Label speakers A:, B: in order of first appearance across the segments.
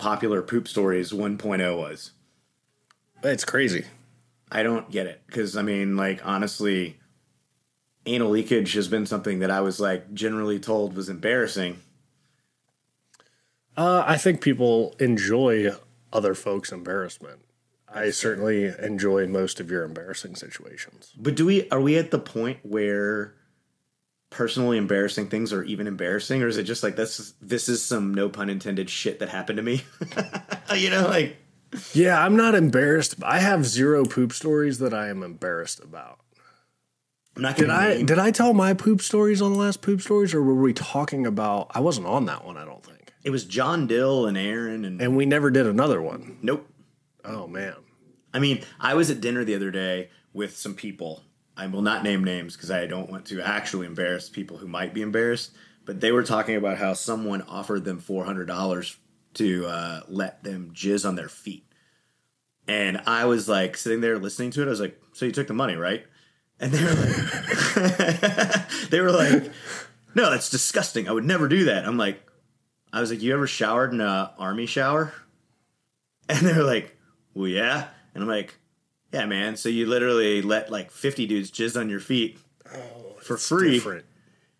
A: popular Poop Stories 1.0 was.
B: It's crazy.
A: I don't get it because I mean, like honestly, anal leakage has been something that I was like generally told was embarrassing.
B: Uh, I think people enjoy other folks' embarrassment. I certainly enjoy most of your embarrassing situations.
A: But do we are we at the point where personally embarrassing things are even embarrassing, or is it just like this? This is some no pun intended shit that happened to me. you know, like
B: Yeah, I'm not embarrassed. I have zero poop stories that I am embarrassed about.
A: I'm not
B: Did I
A: name-
B: did I tell my poop stories on the last poop stories, or were we talking about? I wasn't on that one. I don't think.
A: It was John Dill and Aaron and
B: And we never did another one.
A: nope.
B: Oh man.
A: I mean, I was at dinner the other day with some people. I will not name names because I don't want to actually embarrass people who might be embarrassed. But they were talking about how someone offered them four hundred dollars to uh, let them jizz on their feet, and I was like sitting there listening to it. I was like, "So you took the money, right?" And they were like, "They were like, no, that's disgusting. I would never do that." I'm like, I was like, "You ever showered in a army shower?" And they're like, well, yeah. And I'm like, yeah, man. So you literally let like 50 dudes jizz on your feet oh, for free.
B: Different.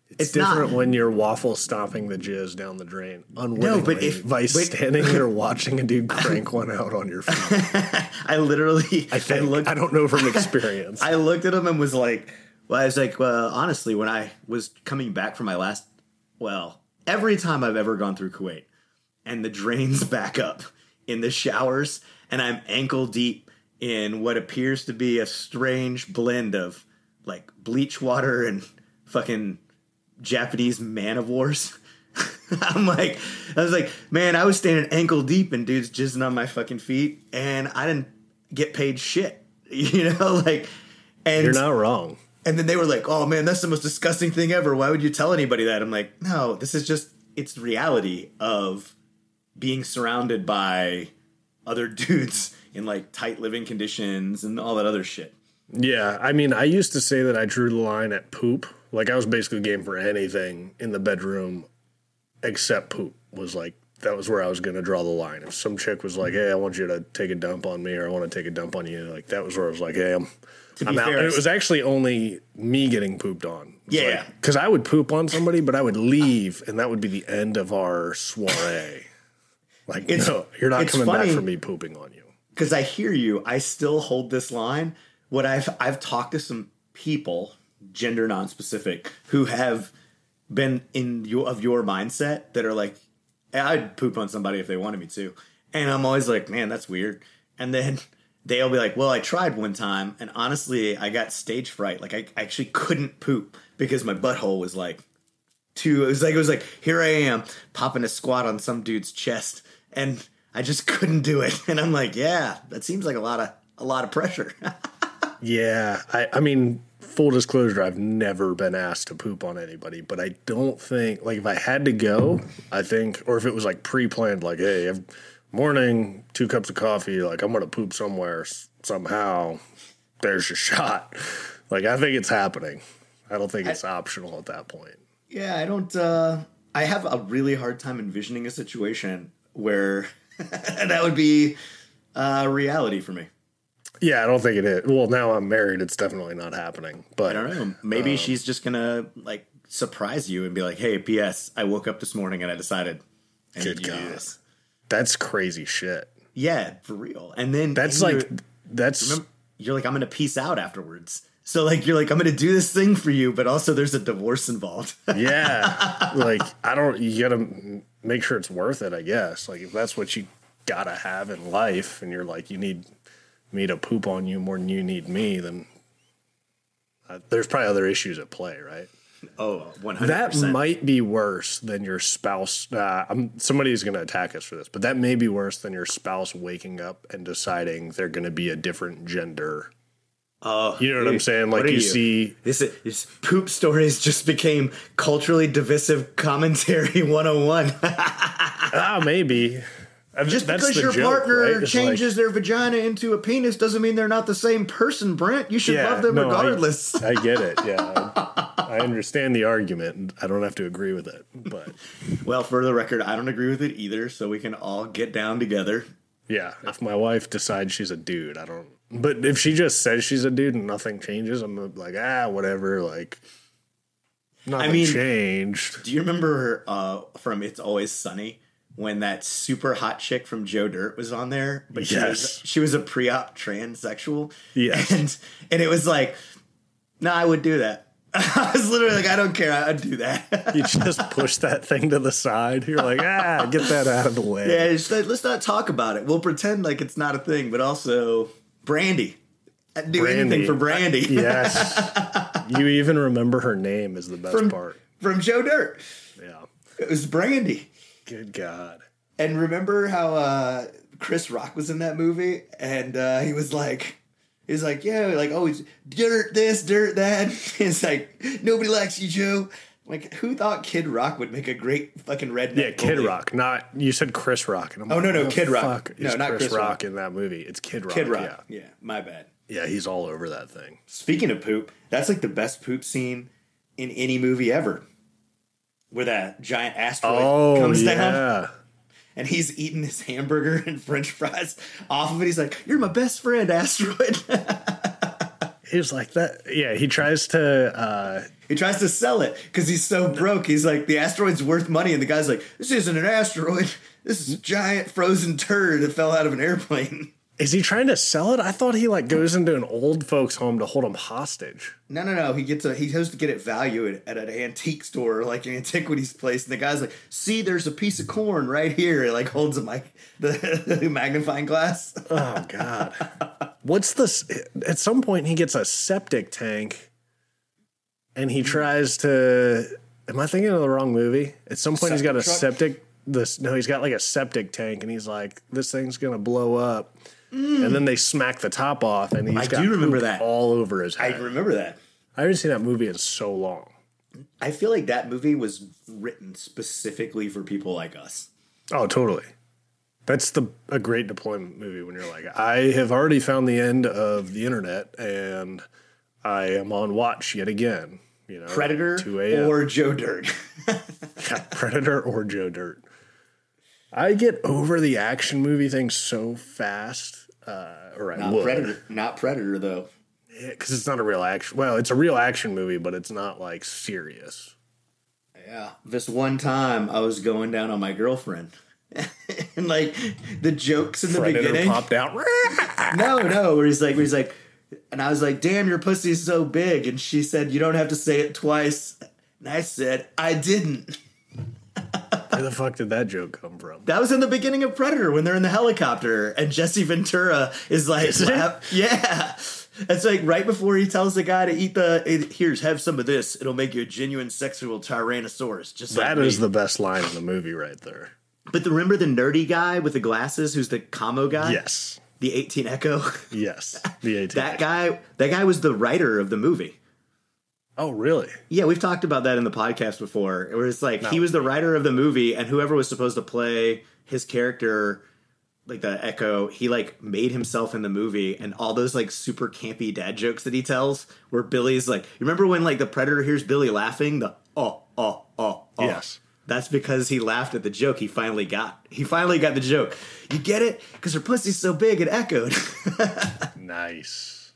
B: It's,
A: It's not-
B: different when you're waffle stomping the jizz down the drain unwittingly
A: if-
B: by
A: but-
B: standing there watching a dude crank one out on your feet.
A: I literally,
B: I think. I,
A: looked,
B: don't know from experience.
A: I looked at him and was like, well, I was like, well, honestly, when I was coming back from my last, well, every time I've ever gone through Kuwait and the drains back up in the showers and I'm ankle deep in what appears to be a strange blend of like bleach water and fucking Japanese man of wars. I'm like, I was like, man, I was standing ankle deep in dudes jizzing on my fucking feet, and I didn't get paid shit, you know, like, and
B: You're not wrong.
A: and then they were like, oh man, that's the most disgusting thing ever. Why would you tell anybody that? I'm like, no, this is just it's the reality of being surrounded by other dudes in like tight living conditions and all that other shit.
B: Yeah, I mean, I used to say that I drew the line at poop. Like I was basically game for anything in the bedroom except poop. Was like that was where I was going to draw the line. If some chick was like, "Hey, I want you to take a dump on me," or "I want to take a dump on you," like that was where I was like, "Hey, I'm." I'm out.
A: fair,
B: And it was actually only me getting pooped on.
A: Yeah.
B: Because I would poop on somebody, but I would leave, and that would be the end of our soiree. Like,
A: It's-
B: no, you're not coming
A: funny.
B: back for me pooping on you.
A: Because I hear you, I still hold this line. What I've I've talked to some people, gender non-specific, who have been in your of your mindset that are like, I'd poop on somebody if they wanted me to, and I'm always like, man, that's weird. And then they'll be like, well, I tried one time, and honestly, I got stage fright. Like I actually couldn't poop because my butthole was like too. It was like it was like here I am popping a squat on some dude's chest, and I just couldn't do it. And I'm like, yeah, that seems like a lot of a lot of pressure.
B: Yeah, I, I mean, full disclosure, I've never been asked to poop on anybody, but I don't think like if I had to go, I think, or if it was like pre-planned, like, hey, morning, two cups of coffee, like I'm gonna poop somewhere s- somehow. There's your shot. Like I think it's happening. I don't think it's optional at that point.
A: yeah, I don't. uh I have a really hard time envisioning a situation where that would be uh, reality for me.
B: Yeah, I don't think it is. Well, now I'm married. It's definitely not happening. But
A: I don't know. Maybe she's just gonna like surprise you and be like, "Hey, P.S. I woke up this morning and I decided I need
B: Good God.
A: this."
B: that's crazy shit.
A: Yeah, for real. And then
B: That's
A: and
B: like that's
A: you're like, "I'm gonna peace out afterwards." So like, you're like, "I'm gonna do this thing for you," but also there's a divorce involved.
B: Yeah. like I don't you got to make sure it's worth it, I guess. Like if that's what you got to have in life and you're like you need me to poop on you more than you need me, then uh, there's probably other issues at play, right?
A: oh, 100.
B: That might be worse than your spouse. Uh, I'm, somebody's going to attack us for this, but that may be worse than your spouse waking up and deciding they're going to be a different gender.
A: Oh,
B: You know what I'm saying? Like you,
A: you?
B: see,
A: This, this poop stories just became culturally divisive commentary 101.
B: ah, maybe. I mean,
A: Just
B: that's
A: because
B: the
A: your
B: joke,
A: partner
B: right?
A: Changes their vagina into a penis doesn't mean they're not the same person, Brent. You should
B: like,
A: love them
B: no,
A: regardless.
B: I, get it. Yeah, I, I understand the argument. and I don't have to agree with it, but
A: well, for the record, I don't agree with it either, so we can all get down together.
B: yeah, if my wife decides she's a dude, I don't. But if she just says she's a dude and nothing changes, I'm like, ah, whatever. Like, nothing
A: mean-
B: changed.
A: Do you remember uh, from It's Always Sunny when that super hot chick from Joe Dirt was on there? But she was
B: Yes.
A: she was a pre-op transsexual.
B: Yes.
A: and and it was like, no, I would do that. I was literally like, I don't care, I'd do that.
B: You just push that thing to the side. You're like, ah, get that out of the way.
A: yeah, like, let's not talk about it. We'll pretend like it's not a thing, but also Brandy. I'd do anything for Brandy.
B: Yes. you even remember her name is the best
A: From-
B: part.
A: from Joe Dirt.
B: Yeah.
A: It was Brandy.
B: Good God.
A: And remember how uh, Chris Rock was in that movie, and uh, he was like, he was like, yeah, like always dirt this, dirt that. It's like nobody likes you, Joe. Like, who thought Kid Rock would make a great fucking redneck?
B: Yeah, Kid
A: bully?
B: Rock. Not you said Chris Rock. And I'm
A: Oh,
B: like,
A: no, no, Kid Rock. No, not
B: Chris,
A: Chris
B: Rock,
A: Rock.
B: in that movie. It's Kid Rock.
A: Kid Rock.
B: Yeah.
A: Yeah, my bad.
B: yeah, he's all over that thing.
A: Speaking of poop, that's like the best poop scene in any movie ever. Where that giant asteroid
B: Oh
A: comes
B: yeah.
A: down and he's eating his hamburger and french fries off of it. He's like, You're my best friend, asteroid.
B: He was like that. Yeah, he tries to. uh
A: He tries to sell it because he's so broke. He's like, the asteroid's worth money, and the guy's like, this isn't an asteroid. This is a hmm. giant frozen turd that fell out of an airplane.
B: Is he trying to sell it? I thought he like goes into an old folks' home to hold him hostage.
A: No, no, no. He gets a he goes to get it valued at an antique store, like an antiquities place, and the guy's like, "See, there's a piece of corn right here." It, like holds a mic, the, the magnifying glass.
B: Oh God. What's this? At some point, he gets a septic tank, and he hmm. tries to. Am I thinking of the wrong movie? At some point, he's got a
A: Septic truck?
B: septic. This no, he's got like a septic tank, and he's like, "This thing's gonna blow up." Hmm. And then they smack the top off, and he's
A: I
B: got
A: do remember that.
B: all over his head. I,
A: remember that.
B: I haven't seen that movie in so long.
A: I feel like that movie was written specifically for people like us.
B: Oh, totally. That's the a great deployment movie when you're like, I have already found the end of the internet, and I am on watch yet again. You know,
A: Predator
B: 2 a.m.
A: or Joe Dirt.
B: Predator or Joe Dirt. I get over the action movie thing so fast, uh, or I
A: not
B: would,
A: Predator. Not Predator though.
B: because it's not a real action. Well, it's a real action movie, but it's not like serious.
A: Yeah. This one time I was going down on my girlfriend. and like the jokes in the
B: Predator
A: beginning.
B: popped out.
A: No, no, where he's like where he's like and I was like, damn, your pussy's so big. And she said, You don't have to say it twice. And I said, I didn't.
B: Where the fuck did that joke come from?
A: That was in the beginning of Predator when they're in the helicopter and Jesse Ventura is like,
B: Is
A: yeah. It's like right before he tells the guy to eat the, here's, have some of this. It'll make you a genuine sexual Tyrannosaurus. Just like
B: That
A: me."
B: is the best line in the movie right there.
A: But the, remember the nerdy guy with the glasses who's the commo guy?
B: Yes.
A: The 18 Echo?
B: Yes. The 18.
A: that guy, that guy was the writer of the movie.
B: Oh, really?
A: Yeah, we've talked about that in the podcast before. Where it's like he was the writer of the movie, and whoever was supposed to play his character, like the Echo, he like made himself in the movie, and all those like super campy dad jokes that he tells, where Billy's like, you remember when like the Predator hears Billy laughing, the oh oh oh oh.
B: Yes.
A: That's because he laughed at the joke he finally got. He finally got the joke. You get it? Because her pussy's so big it echoed.
B: Nice.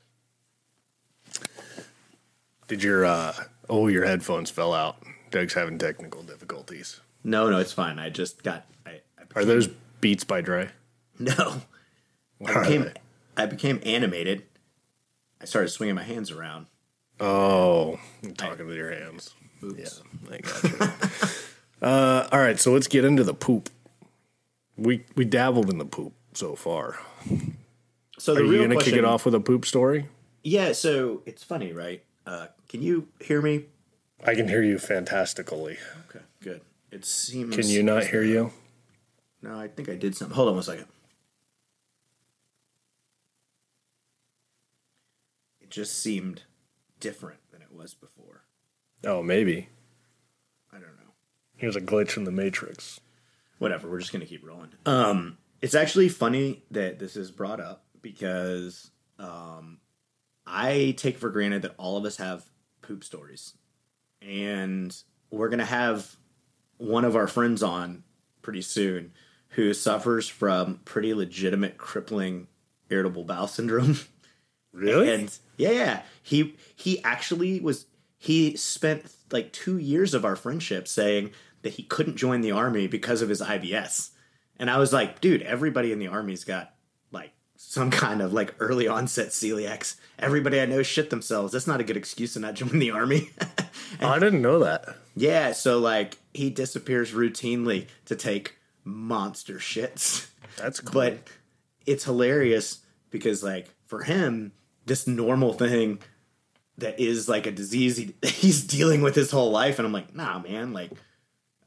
B: Did your uh oh your headphones fell out? Doug's having technical difficulties.
A: no, no, it's fine. I just got. I, I
B: Are those Beats by Dre?
A: no.
B: What
A: I became? I became animated. I started swinging my hands around.
B: Oh, I'm talking with your hands.
A: Oops.
B: I got you. uh, all right, so let's get into the poop. We we dabbled in the poop so far.
A: So the
B: Are you gonna kick it off with a poop story?
A: Yeah. So it's funny, right? Uh, can you hear me?
B: I can hear you fantastically.
A: Okay, good. It seems.
B: Can you not hear you?
A: No, I think I did something. Hold on one second. It just seemed different than it was before.
B: Oh, maybe.
A: I don't know.
B: Here's a glitch in the matrix.
A: Whatever. We're just gonna keep rolling. Um. It's actually funny that this is brought up because um, I take for granted that all of us have poop stories, and we're gonna have one of our friends on pretty soon who suffers from pretty legitimate crippling irritable bowel syndrome.
B: Really?
A: And yeah, yeah, he he actually was he spent like 2 years of our friendship saying that he couldn't join the army because of his IBS. And I was like, dude, everybody in the army's got like some kind of like early onset celiacs. Everybody I know shit themselves. That's not a good excuse to not join the army.
B: I didn't know that.
A: yeah, so like he disappears routinely to take monster shits.
B: That's cool.
A: But it's hilarious because like for him, this normal thing that is like a disease he, he's dealing with his whole life, and I'm like, nah, man, like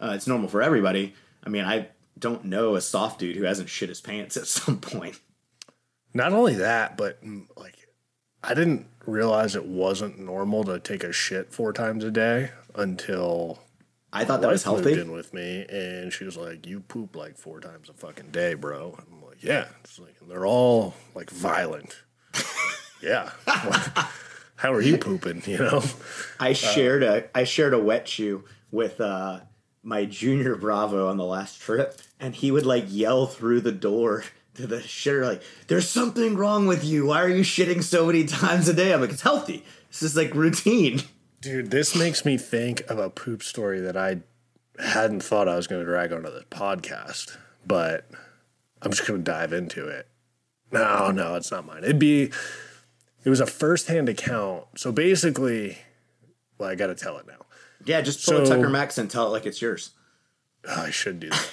A: uh, it's normal for everybody. I mean, I don't know a soft dude who hasn't shit his pants at some point.
B: Not only that, but mm, like I didn't realize it wasn't normal to take a shit four times a day until
A: I thought that was
B: moved
A: healthy.
B: in with me, and she was like, "You poop like four times a fucking day, bro." I'm like, "Yeah." It's like and they're all like violent. yeah. How are you pooping? You know?
A: I shared a I shared a wet shoe with uh, my junior Bravo on the last trip, and he would like yell through the door to the shitter like, "There's something wrong with you. Why are you shitting so many times a day?" I'm like, "It's healthy. This is like routine."
B: Dude, this makes me think of a poop story that I hadn't thought I was going to drag onto the podcast, but I'm just going to dive into it. No, no, it's not mine. It'd be, it was a firsthand account. So basically, well, I got to tell it now.
A: Yeah, just pull a Tucker Max and tell it like it's yours.
B: Oh, I should do that.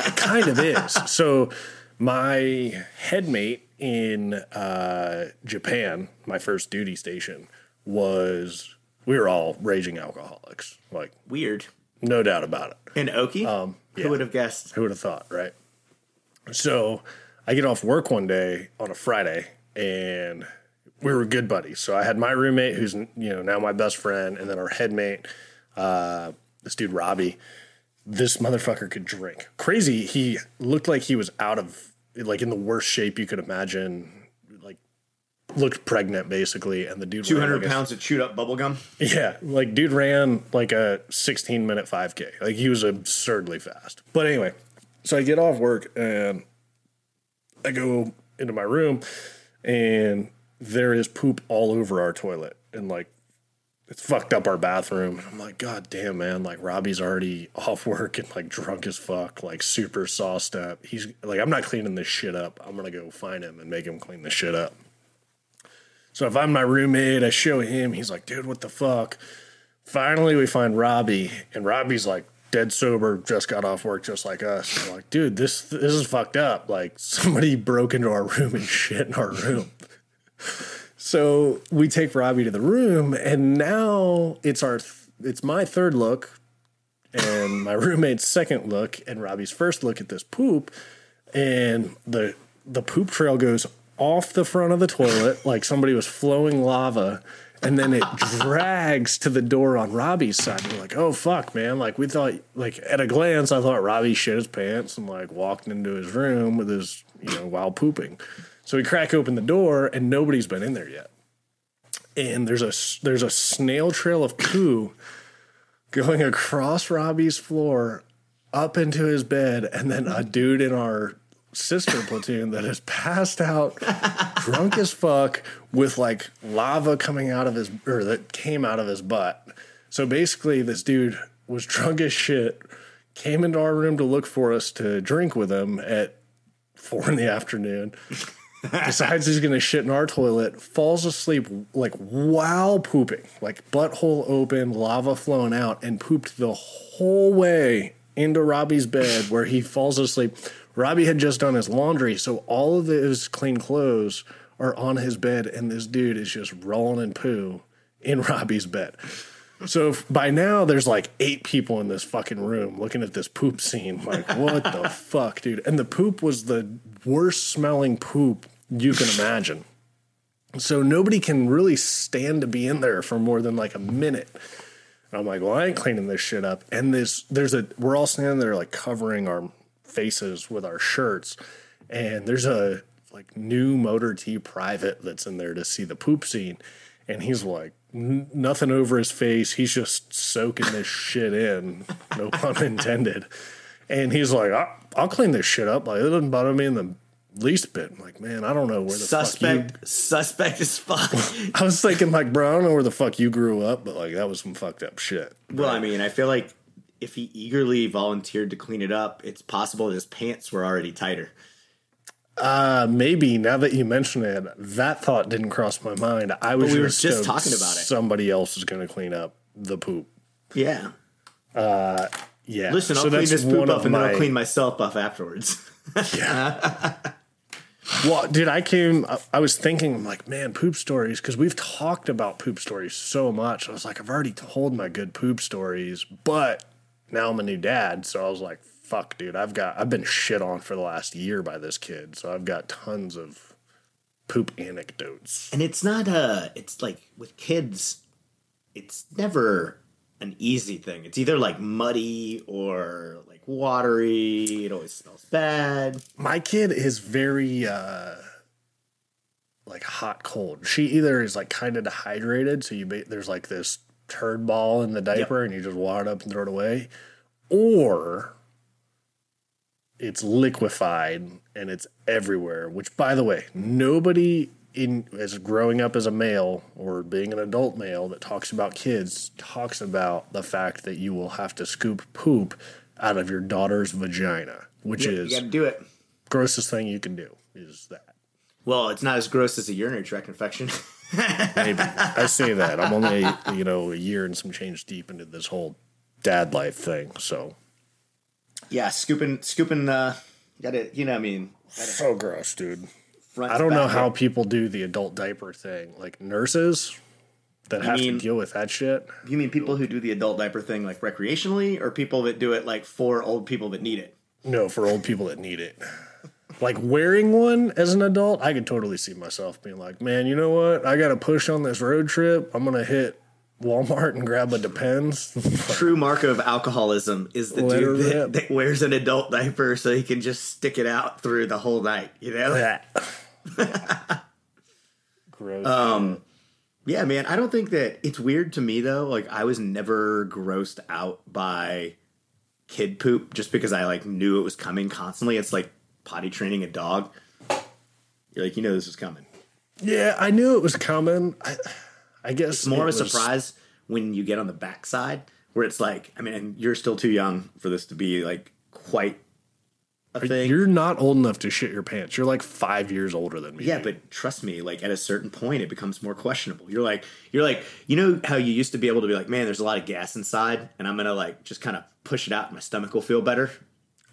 B: it kind of is. So, my headmate in uh, Japan, my first duty station, was we were all raging alcoholics, like
A: Weird.
B: no doubt about it.
A: In Oki?
B: Um, yeah.
A: Who would have guessed?
B: Who would have thought, right? So I get off work one day on a Friday and we were good buddies. So I had my roommate who's you know now my best friend, and then our headmate, uh, this dude Robbie. This motherfucker could drink. Crazy. He looked like he was out of like in the worst shape you could imagine. Like looked pregnant basically, and the dude
A: two hundred
B: like a-
A: pounds of chewed up bubblegum.
B: yeah, like dude ran like a 16 minute 5K. Like he was absurdly fast. But anyway, so I get off work and I go into my room and there is poop all over our toilet and like it's fucked up our bathroom. And I'm like, God damn, man. Like Robbie's already off work and like drunk as fuck, like super sauced up. He's like, I'm not cleaning this shit up. I'm gonna go find him and make him clean this shit up. So if I'm my roommate, I show him, he's like, dude, what the fuck? Finally, we find Robbie, and Robbie's like dead sober, just got off work, just like us. Like, dude, this this is fucked up. Like somebody broke into our room and shit in our room. So we take Robbie to the room, and now it's our th- it's my third look, and my roommate's second look, and Robbie's first look at this poop, and the the poop trail goes off the front of the toilet like somebody was flowing lava and then it drags to the door on Robbie's side. We're like, oh fuck, man. Like we thought like at a glance I thought Robbie shit his pants and like walked into his room with his, you know, while pooping. So we crack open the door and nobody's been in there yet. And there's a there's a snail trail of poo going across Robbie's floor up into his bed, and then a dude in our sister platoon that is passed out, drunk as fuck, with like lava coming out of his or that came out of his butt. So basically, this dude was drunk as shit, came into our room to look for us to drink with him at four in the afternoon. Decides he's gonna shit in our toilet, falls asleep like while pooping, like butthole open, lava flowing out, and pooped the whole way into Robbie's bed where he falls asleep. Robbie had just done his laundry, so all of his clean clothes are on his bed, and this dude is just rolling in poo in Robbie's bed. So by now there's like eight people in this fucking room looking at this poop scene. Like, what the fuck, dude? And the poop was the worst smelling poop you can imagine. So nobody can really stand to be in there for more than like a minute. And I'm like, well, I ain't cleaning this shit up. And this, there's a, we're all standing there like covering our faces with our shirts. and there's a like new motor T private that's in there to see the poop scene, and he's like n- nothing over his face. He's just soaking this shit in, no pun intended. And he's like, I'll, I'll clean this shit up. Like it doesn't bother me in the least bit. I'm like, man, I don't know where the
A: Suspect,
B: fuck
A: suspect as fuck.
B: you. I was thinking like, bro, I don't know where the fuck you grew up, but like that was some fucked up shit.
A: well, I mean, I feel like if he eagerly volunteered to clean it up, it's possible his pants were already tighter.
B: Uh, maybe now that you mention it, that thought didn't cross my mind. I was
A: we were
B: just,
A: talking about it.
B: Somebody else is going to clean up the poop.
A: Yeah.
B: Uh, yeah.
A: Listen, I'll
B: So
A: clean this poop up and then I'll clean myself up afterwards.
B: Well, dude, I came. I- was thinking, I'm like, man, poop stories, because we've talked about poop stories so much. I was like, I've already told my good poop stories, but now I'm a new dad, so I was like, fuck, dude, I've got, I've been shit on for the last year by this kid, so I've got tons of poop anecdotes.
A: and it's not uh it's like with kids, it's never an easy thing. It's either like muddy or like watery. It always smells bad.
B: My kid is very uh like hot cold. She either is like kind of dehydrated, so you ba- there's like this turd ball in the diaper and you just water it up and throw it away, or it's liquefied and it's everywhere. Which, by the way, nobody in as growing up as a male or being an adult male that talks about kids talks about the fact that you will have to scoop poop out of your daughter's vagina, which
A: You,
B: is
A: you gotta do it.
B: grossest thing you can do is that.
A: Well, it's not as gross as a urinary tract infection.
B: Maybe I say that I'm only you know a year and some change deep into this whole dad life thing, so
A: yeah, scooping, scooping. Uh, gotta, you know, what I mean,
B: so gross, dude. I don't know how people do the adult diaper thing, like nurses that have
A: mean-
B: to deal with that shit.
A: You mean people who do the adult diaper thing like recreationally, or people that do it like for old people that need it?
B: No, for old people that need it. Like wearing one as an adult, I could totally see myself being like, man, you know what? I got to push on this road trip. I'm gonna hit Walmart and grab a Depends.
A: True mark of alcoholism is the
B: Let
A: dude that, that wears an adult diaper so he can just stick it out through the whole night. You know?
B: Gross.
A: Um, Yeah, man. I don't think that it's weird to me though. Like I was never grossed out by kid poop just because I like knew it was coming constantly. It's like potty training a dog. You're like, you know, this is coming.
B: yeah, I knew it was coming. I, I guess
A: It's more
B: it
A: of a
B: was-
A: surprise when you get on the backside where it's like, I mean, and you're still too young for this to be like quite a thing.
B: You're not old enough to shit your pants. You're like five years older than me.
A: Yeah, but trust me, like at a certain point, it becomes more questionable. You're like, you're like, you know how you used to be able to be like, man, there's a lot of gas inside, and I'm gonna like just kind of push it out, and my stomach will feel better.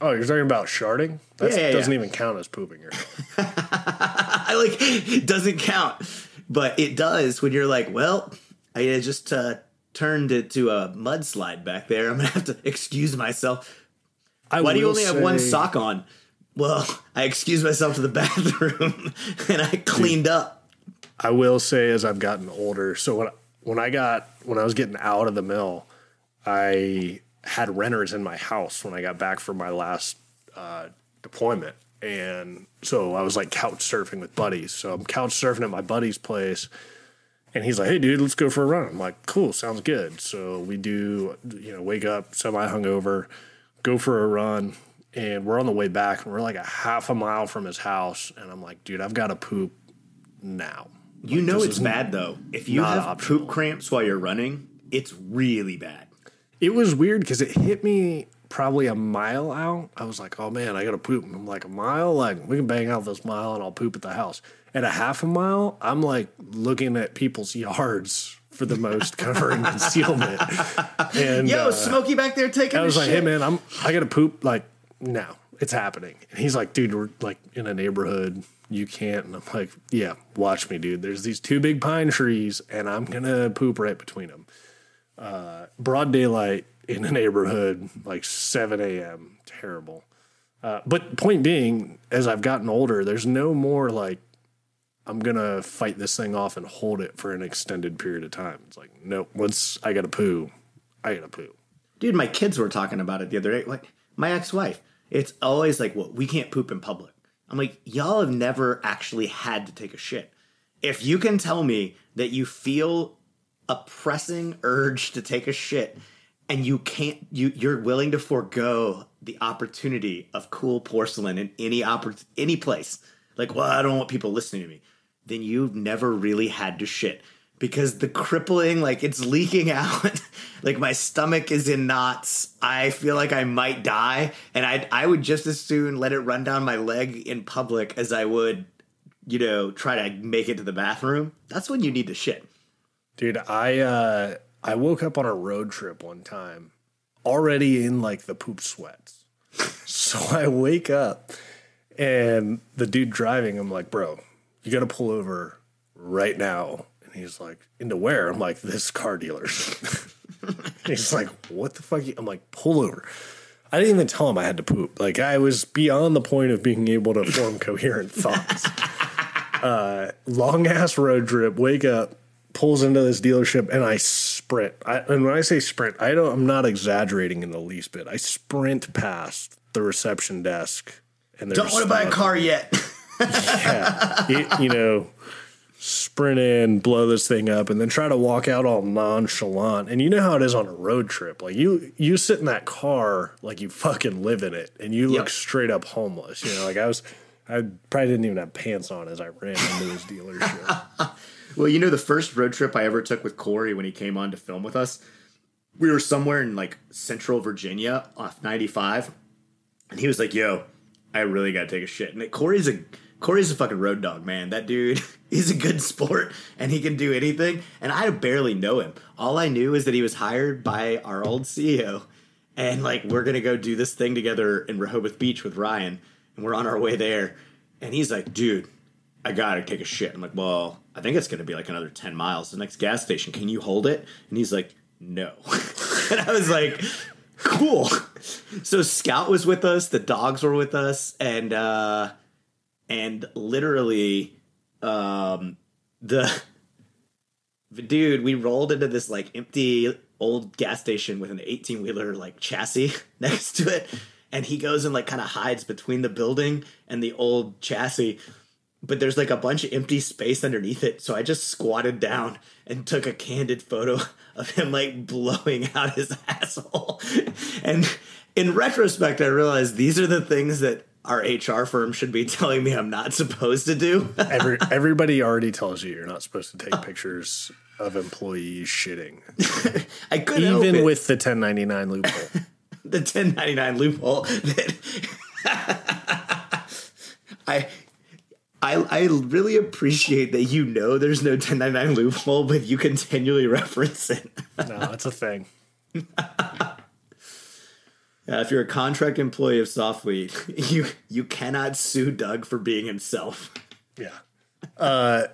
B: oh, you're talking about sharting? That
A: Yeah, yeah,
B: doesn't
A: yeah.
B: even count as pooping yourself.
A: I like doesn't count, but it does when you're like, well, I just uh, turned it to a mudslide back there. I'm gonna have to excuse myself.
B: I
A: Why do you only have one sock on? Well, I excused myself to the bathroom and I cleaned up.
B: I will say as I've gotten older, so when when I got when I was getting out of the mill, I had renters in my house when I got back from my last uh, deployment, and so I was like couch surfing with buddies. So I'm couch surfing at my buddy's place, and he's like, "Hey, dude, let's go for a run." I'm like, "Cool, sounds good." So we do, you know, wake up semi hungover, go for a run, and we're on the way back, and we're like a half a mile from his house, and I'm like, "Dude, I've got to poop now."
A: You know it's bad though. If you have
B: optional.
A: poop cramps while you're running, it's really bad.
B: It was weird because it hit me probably a mile out. I was like, oh man, I got to poop. And I'm like, a mile? Like, we can bang out this mile and I'll poop at the house. At a half a mile, I'm like looking at people's yards for the most cover and concealment. And
A: Yo,
B: uh,
A: Smokey back there taking
B: I was like,
A: shit.
B: hey man, I'm I got to poop. Like, now it's happening. And he's like, dude, we're like in a neighborhood. You can't. And I'm like, yeah, watch me, dude. There's these two big pine trees, and I'm gonna poop right between them. Uh, broad daylight in a neighborhood, like 7 a.m. Terrible. Uh, but point being, as I've gotten older, there's no more like I'm gonna fight this thing off and hold it for an extended period of time. It's like, nope. Once I gotta poo, I gotta poo.
A: Dude, my kids were talking about it the other day. Like my ex-wife, it's always like, well, we can't poop in public. I'm like, y'all have never actually had to take a shit. If you can tell me that you feel a pressing urge to take a shit and you can't you you're willing to forego the opportunity of cool porcelain in any oppor- any place like well i don't want people listening to me then you've never really had to shit. Because the crippling like it's leaking out. Like my stomach is in knots. I feel like i might die. And i i would just as soon let it run down my leg in public as i would you know try to make it to the bathroom. That's when you need to shit.
B: Dude, I uh I woke up on a road trip one time already in like the poop sweats. so I wake up and the dude driving, I'm like, bro, you gotta pull over right now. And he's like, into where? I'm like, this car dealership. he's like, what the fuck? I'm like, pull over. I didn't even tell him I had to poop. Like I was beyond the point of being able to form coherent thoughts. Uh, long ass road trip. Wake up, pulls into this dealership, and I sprint. I, and when I say sprint, I don't. I'm not exaggerating in the least bit. I sprint past the reception desk, and
A: don't want to buy a car yet
B: yeah, it, you know, sprint in, blow this thing up, and then try to walk out all nonchalant. And you know how it is on a road trip. Like you, you sit in that car like you fucking live in it, and you look straight up homeless. You know, like I was, I probably didn't even have pants on as I ran into this dealership.
A: Well, you know, the first road trip I ever took with Corey when he came on to film with us, we were somewhere in like central Virginia off 95. And he was like, yo, I really got to take a shit. And Corey's a. Corey's a fucking road dog, man. That dude, he's a good sport and he can do anything. And I barely know him. All I knew is that he was hired by our old CEO. And like, we're going to go do this thing together in Rehoboth Beach with Ryan. And we're on our way there. And he's like, dude, I gotta take a shit. I'm like, well, I think it's gonna be like another 10 miles. To the next gas station, can you hold it? And he's like, no. and I was like, cool. So Scout was with us, the dogs were with us, and uh and literally um the dude, we rolled into this like empty old gas station with an 18 wheeler like chassis next to it. And he goes and like kind of hides between the building and the old chassis. But there's like a bunch of empty space underneath it. So I just squatted down and took a candid photo of him like blowing out his asshole. And in retrospect, I realized these are the things that our HR firm should be telling me I'm not supposed to do.
B: Every, everybody already tells you you're not supposed to take oh. pictures of employees shitting,
A: I couldn't
B: even
A: it.
B: with the 1099 loophole.
A: the 1099 loophole that I I I really appreciate that you know there's no 1099 loophole but you continually reference it.
B: no, it's a thing.
A: Uh, if you're a contract employee of Softly, you you cannot sue Doug for being himself.
B: Yeah. Uh,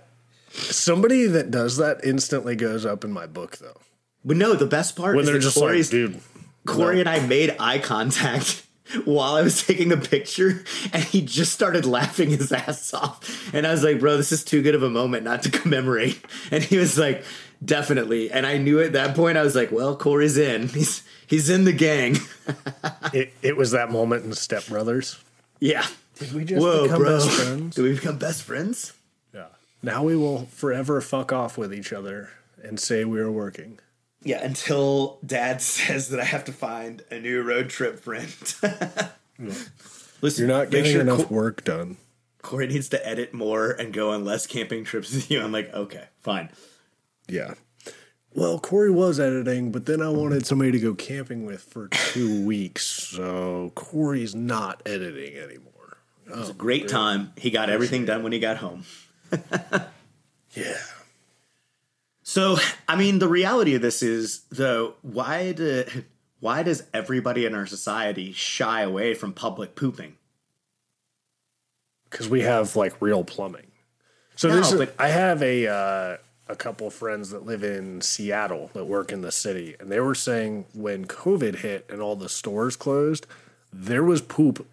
B: somebody that does that instantly goes up in my book, though.
A: But no, the best part
B: When
A: is
B: they're just
A: Corey's,
B: like, dude,
A: Corey and I made eye contact while I was taking the picture, and he just started laughing his ass off. And I was like, "Bro, this is too good of a moment not to commemorate." And he was like, "Definitely." And I knew at that point, I was like, "Well, Corey's in. He's he's in the gang."
B: it, it was that moment in Step Brothers.
A: yeah.
B: Did we just
A: Whoa,
B: become
A: bro!
B: best friends?
A: Do we become best friends?
B: Yeah. Now we will forever fuck off with each other and say we are working.
A: Yeah, until Dad says that I have to find a new road trip friend. Listen,
B: You're not getting
A: sure
B: enough
A: Co-
B: work done.
A: Corey needs to edit more and go on less camping trips with you. I'm like, okay, fine.
B: Yeah. Well, Corey was editing, but then I wanted somebody to go camping with for two weeks. So Corey's not editing anymore.
A: It was a great time. He got everything done when he got home.
B: Yeah.
A: So, I mean, the reality of this is, though, why do why does everybody in our society shy away from public pooping?
B: because we have like real plumbing. So
A: No,
B: this is,
A: but-
B: I have a uh, a couple friends that live in Seattle that work in the city, and they were saying when COVID hit and all the stores closed, there was poop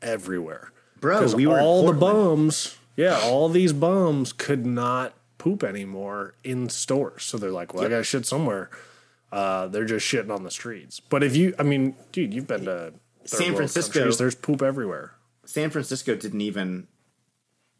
B: everywhere.
A: Bro, we were
B: all the bums, yeah, all these bums could not poop anymore in stores. So they're like, well, I got to shit somewhere. Uh, they're just shitting on the streets. But if you, I mean, dude, you've been to
A: San Francisco-
B: countries, there's poop everywhere.
A: San Francisco didn't even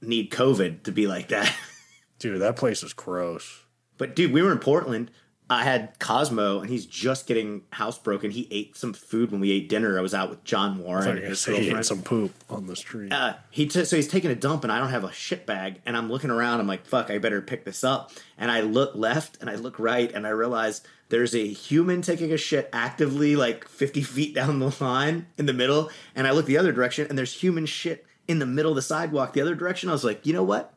A: need COVID to be like that.
B: Dude, that place is gross.
A: But dude, we were in Portland. I had Cosmo, and he's just getting housebroken. He ate some food when we ate dinner. I was out with John Warren.
B: thought
A: and
B: you were
A: his
B: he ate some poop on the street.
A: uh, he t- so he's taking a dump and I don't have a shit bag and I'm looking around I'm like fuck I better pick this up and I look left and I look right and I realize there's a human taking a shit actively like 50 feet down the line in the middle and I look the other direction and there's human shit in the middle of the sidewalk the other direction I was like you know what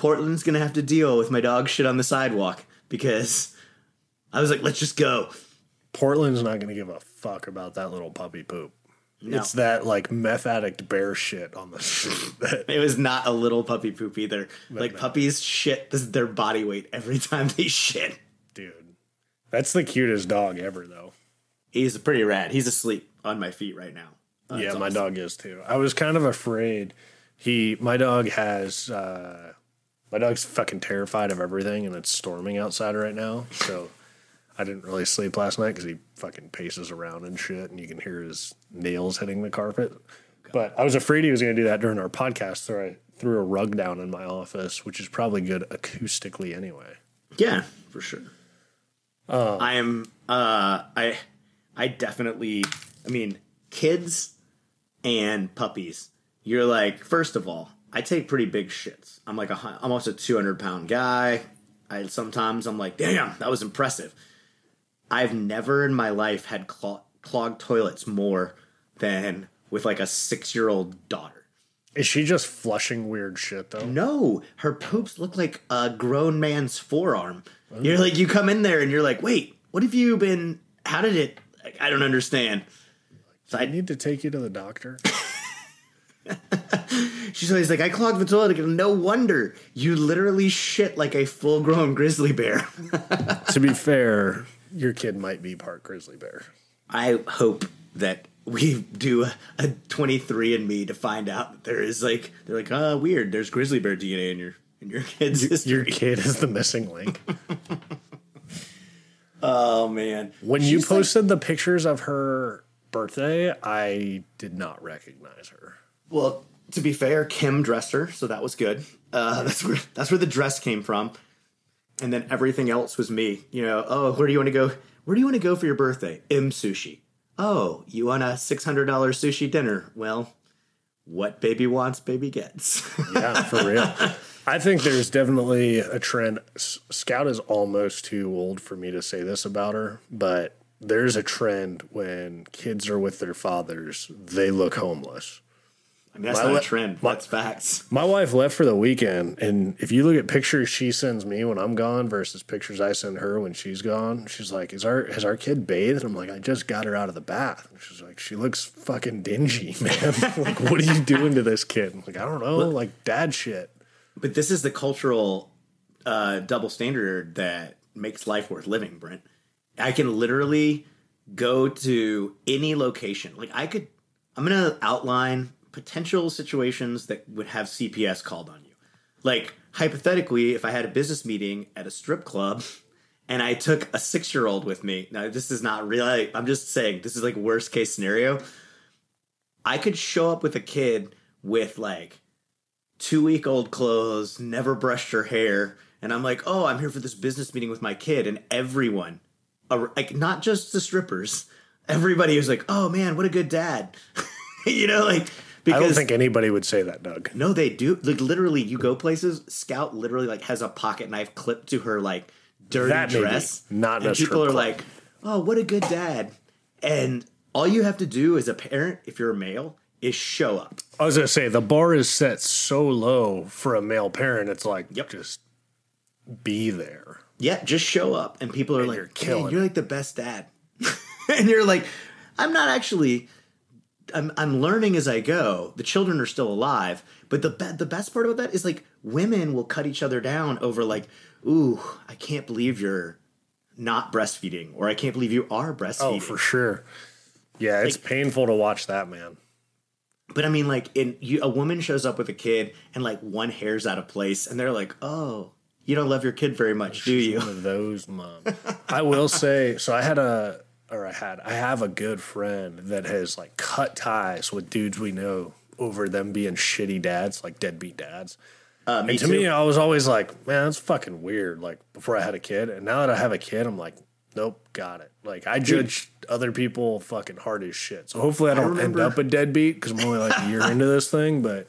A: Portland's gonna have to deal with my dog shit on the sidewalk because I was like let's just go
B: Portland's not to give a fuck about that little puppy poop.
A: No.
B: It's that like meth addict bear shit on the street.
A: It was not a little puppy poop either. Like puppies shit this is their body weight every time they shit.
B: dude, that's the cutest dog ever, though.
A: He's pretty rad. He's asleep on my feet right now. Uh,
B: yeah, my
A: awesome.
B: dog is too. I was kind of afraid. He, my dog has, uh, my dog's fucking terrified of everything, and it's storming outside right now. So I didn't really sleep last night because he fucking paces around and shit, and you can hear his nails hitting the carpet. But I was afraid he was going to do that during our podcast, so I threw a rug down in my office, which is probably good acoustically anyway.
A: Yeah, for sure. I am. Uh, I. I definitely. I mean, kids and puppies. You're like, first of all, I take pretty big shits. I'm like a. almost a 200 pound guy. I sometimes I'm like, damn, that was impressive. I've never in my life had clog- clogged toilets more than with like a six year old daughter.
B: Is she just flushing weird shit though?
A: No, her poops look like a grown man's forearm. Oh. You're like, you come in there and you're like, wait, what have you been? How did it? I don't understand. So
B: I, need to take you to the doctor.
A: she's always like, I clogged the toilet. again. No wonder you literally shit like a full grown grizzly bear.
B: to be fair, your kid might be part grizzly bear.
A: I hope that we do a, a 23andMe to find out that there is like, they're like, oh, weird. There's grizzly bear DNA in your in your kid's history.
B: Your kid is the missing link.
A: oh man,
B: When you
A: She's like-
B: posted the pictures of her birthday, I did not recognize her.
A: Well, to be fair, Kim dressed her, so that was good. Uh, that's where that's where the dress came from, and then everything else was me. You know, oh, where do you want to go? Where do you want to go for your birthday? M sushi. Oh, you want a six hundred dollar sushi dinner? Well, what baby wants, baby gets.
B: Yeah, for real. I think there's definitely a trend. S- Scout is almost too old for me to say this about her, but there's a trend when kids are with their fathers, they look homeless.
A: I mean, that's
B: My
A: not
B: le-
A: a trend. that's facts.
B: My wife left for the weekend, and if you look at pictures she sends me when I'm gone versus pictures I send her when she's gone, she's like, "Is our has our kid bathed?" I'm like, "I just got her out of the bath." And she's like, "She looks fucking dingy, man. like, what are you doing to this kid?" I'm like, "I don't know, like dad shit."
A: But this is the cultural uh, double standard that makes life worth living, Brent. I can literally go to any location. Like I could, I'm gonna outline potential situations that would have CPS called on you. Like hypothetically, if I had a business meeting at a strip club and I took a six year old with me. Now this is not really. I'm just saying this is like worst case scenario. I could show up with a kid with like two week old clothes, never brushed her hair, and I'm like, oh, I'm here for this business meeting with my kid, and everyone, like not just the strippers, everybody was like, oh man, what a good dad, you know, like
B: I don't think anybody would say that, Doug.
A: no, they do. Like literally, you go places. Scout literally like has a pocket knife clipped to her like dirty
B: That
A: dress.
B: Not
A: and people are like, "Oh, what a good dad!" And all you have to do as a parent, if you're a male, is show up.
B: I was gonna say the bar is set so low for a male parent. It's like
A: Yep.
B: just be there.
A: Yeah, just show up, and people are
B: And
A: like,
B: you're killing
A: you're like the best dad," and you're like, "I'm not actually." I'm, I'm learning as I go. The children are still alive, but the be- the best part about that is like women will cut each other down over like, "Ooh, I can't believe you're not breastfeeding," or "I can't believe you are oh, breastfeeding."
B: Oh, for sure. Yeah, it's painful to watch that, man.
A: But I mean, like, in you, a woman shows up with a kid and like one hair's out of place, and they're like, "Oh, you don't love your kid very much, do you?"
B: One of those mom. I will say, so I had a, or I had, I have a good friend that has like cut ties with dudes we know over them being shitty dads, like deadbeat dads.
A: Uh, me
B: And to
A: too.
B: me, I was always like, man, that's fucking weird. Like before I had a kid, and now that I have a kid, I'm like, nope, got it. Like I judge other people fucking hard as shit. So hopefully I don't
A: remember-
B: end up a deadbeat because I'm only like a year into this thing. But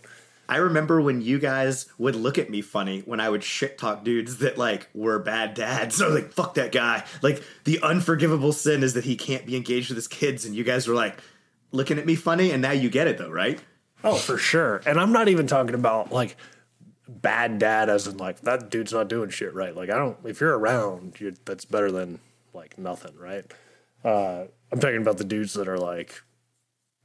A: I remember when you guys would look at me funny when I would shit talk dudes that like were bad dads. I was like, fuck that guy. Like the unforgivable sin is that he can't be engaged with his kids, and you guys were like looking at me funny, and now you get it though, right?
B: oh, for sure. And I'm not even talking about like bad dad as in like that dude's not doing shit right. Like I don't. If you're around, you that's better than like nothing, right? Uh, I'm talking about the dudes that are like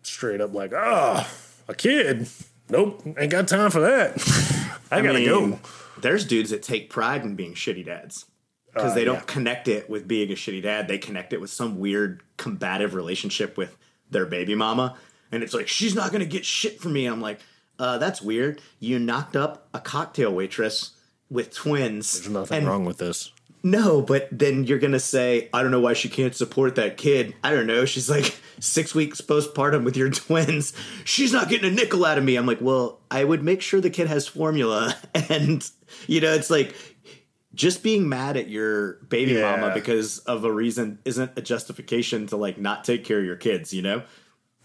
B: straight up like, oh, a kid. Nope, ain't got time for that. I, gotta
A: mean,
B: go.
A: There's dudes that take pride in being shitty dads because they don't
B: yeah.
A: connect it with being a shitty dad. They connect it with some weird combative relationship with their baby mama, and it's like she's not gonna get shit from me. I'm like, uh, that's weird. You knocked up a cocktail waitress with twins.
B: There's nothing
A: and
B: wrong with this.
A: No, but then you're gonna say, I don't know why she can't support that kid. I don't know. She's like six weeks postpartum with your twins. She's not getting a nickel out of me. I'm like, well, I would make sure the kid has formula. And you know, it's like just being mad at your baby
B: Yeah.
A: mama because of a reason isn't a justification to like not take care of your kids, you know?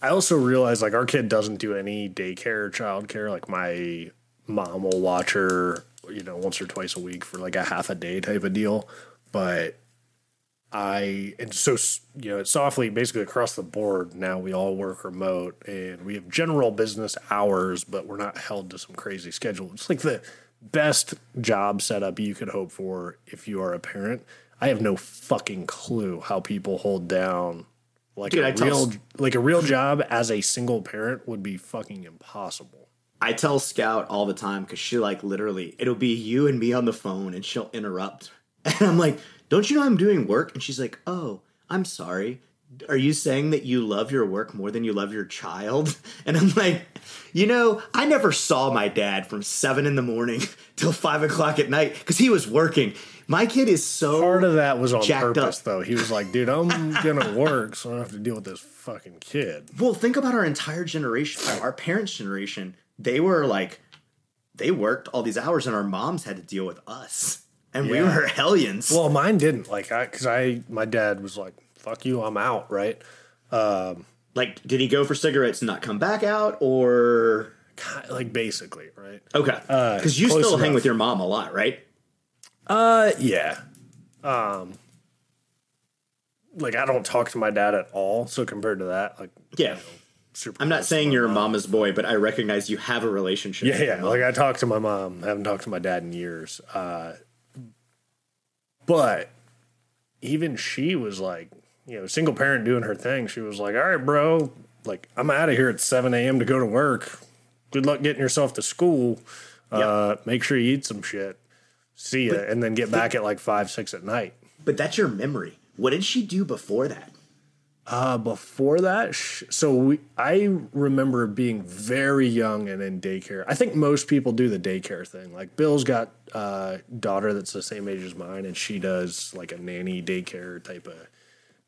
B: I also realize like our kid doesn't do any daycare or childcare. Like my mom will watch her, you know, once or twice a week for like a half a day type of deal. But I and so you know, it's softly basically across the board now we all work remote and we have general business hours, but we're not held to some crazy schedule. It's like the best job setup you could hope for if you are a parent. I have no fucking clue how people hold down like
A: Dude, I
B: a
A: tell
B: real
A: s-
B: like a real job as a single parent would be fucking impossible.
A: I tell Scout all the time because she like literally it'll be you and me on the phone and she'll interrupt. And I'm like, Don't you know I'm doing work? And she's like, Oh, I'm sorry. Are you saying that you love your work more than you love your child? And I'm like, you know, I never saw my dad from seven in the morning till five o'clock at night because he was working. My kid is so
B: Part of that was on purpose
A: up.
B: though. He was like, dude, I'm gonna work, so I don't have to deal with this fucking kid.
A: Well, think about our entire generation, our parents' generation. They were like, they worked all these hours, and our moms had to deal with us, and we were hellions.
B: Well, mine didn't. Like I cause I my dad was like, fuck you, I'm out, right?
A: like, did he go for cigarettes and not come back out, or
B: Like basically, right?
A: okay? Because you
B: close
A: still hang with your mom a lot, right?
B: Uh yeah. Um like I don't talk to my dad at all, so compared to that, like
A: Yeah.
B: Super
A: I'm not saying you're a mama's boy, but I recognize you have a relationship.
B: Yeah, yeah. Like I talked to my mom. I haven't talked to my dad in years. Uh, but even she was like, you know, single parent doing her thing. She was like, "All right, bro. Like I'm out of here at 7 a.m. to go to work. Good luck getting yourself to school. Uh, make sure you eat some shit. See ya, and then get back at like five, six at night."
A: but that's your memory. What did she do before that?
B: Uh, before that, sh- so we, I remember being very young and in daycare. I think most people do the daycare thing. Like Bill's got a daughter that's the same age as mine, and she does like a nanny daycare type of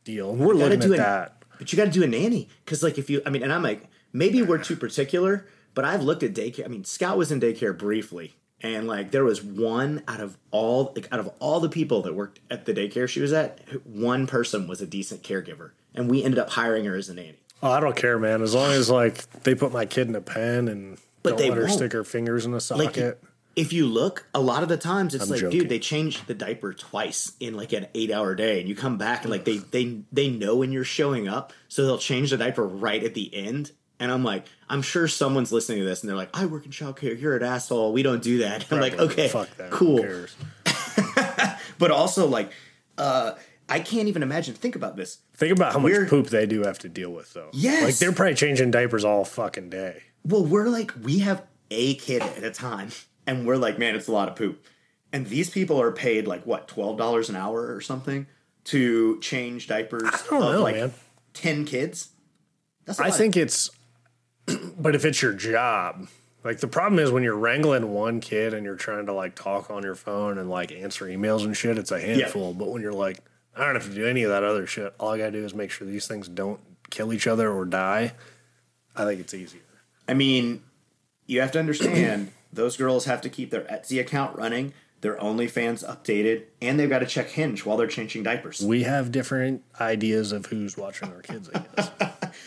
B: deal. And we're looking
A: do
B: at that.
A: But you got to do a nanny because, like, if you, I mean, and I'm like, maybe we're too particular, but I've looked at daycare. I mean, Scout was in daycare briefly, and like, there was one out of all, like, out of all the people that worked at the daycare she was at, one person was a decent caregiver, and we ended up hiring her as a nanny.
B: Oh, I don't care, man. As long as like they put my kid in a pen and
A: But
B: don't
A: they
B: let her
A: won't.
B: stick her fingers in a
A: Like,
B: socket.
A: if you look, a lot of the times it's
B: I'm
A: like,
B: joking.
A: dude, they change the diaper twice in like an eight-hour day, and you come back and like they they they know when you're showing up, so they'll change the diaper right at the end. And I'm like, I'm sure someone's listening to this, and they're like, I work in childcare. You're an asshole. We don't do that. I'm like, okay,
B: fuck that. Who
A: cool.
B: cares?
A: But also, like, uh, I can't even imagine. Think about this.
B: Think about how much
A: We're-
B: poop they do have to deal with, though.
A: Yes.
B: like they're probably changing diapers all fucking day.
A: Well, we're like, we have a kid at a time, and we're like, man, it's a lot of poop. And these people are paid like what, twelve dollars an hour or something to change diapers I
B: don't
A: of
B: know,
A: like
B: man.
A: ten kids. That's
B: I think it's, but if it's your job, like the problem is when you're wrangling one kid and you're trying to like talk on your phone and like answer emails and shit, it's a handful. But when you're like, I don't have to do any of that other shit. All I gotta do is make sure these things don't kill each other or die. I think it's easier.
A: I mean, you have to understand those girls have to keep their Etsy account running, their OnlyFans updated, and they've got to check Hinge while they're changing diapers.
B: We have different ideas of who's watching our kids, I guess.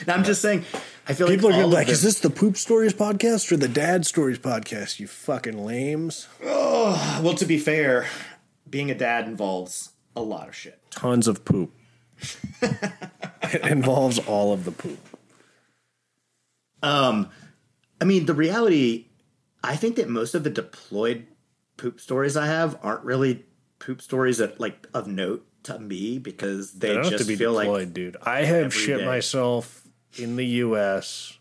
A: Now, I'm just saying, I feel
B: People are gonna
A: all
B: be like, is this the Poop Stories podcast or the Dad Stories podcast? You fucking lames.
A: Oh, well, to be fair, being a dad involves a lot of shit.
B: Tons of poop. it involves all of the poop.
A: Um, I mean, the reality, I think that most of the deployed poop stories I have aren't really poop stories that like of note to me because they
B: have
A: just
B: to be
A: feel
B: deployed,
A: like
B: dude. I have shit
A: day.
B: myself in the U.S.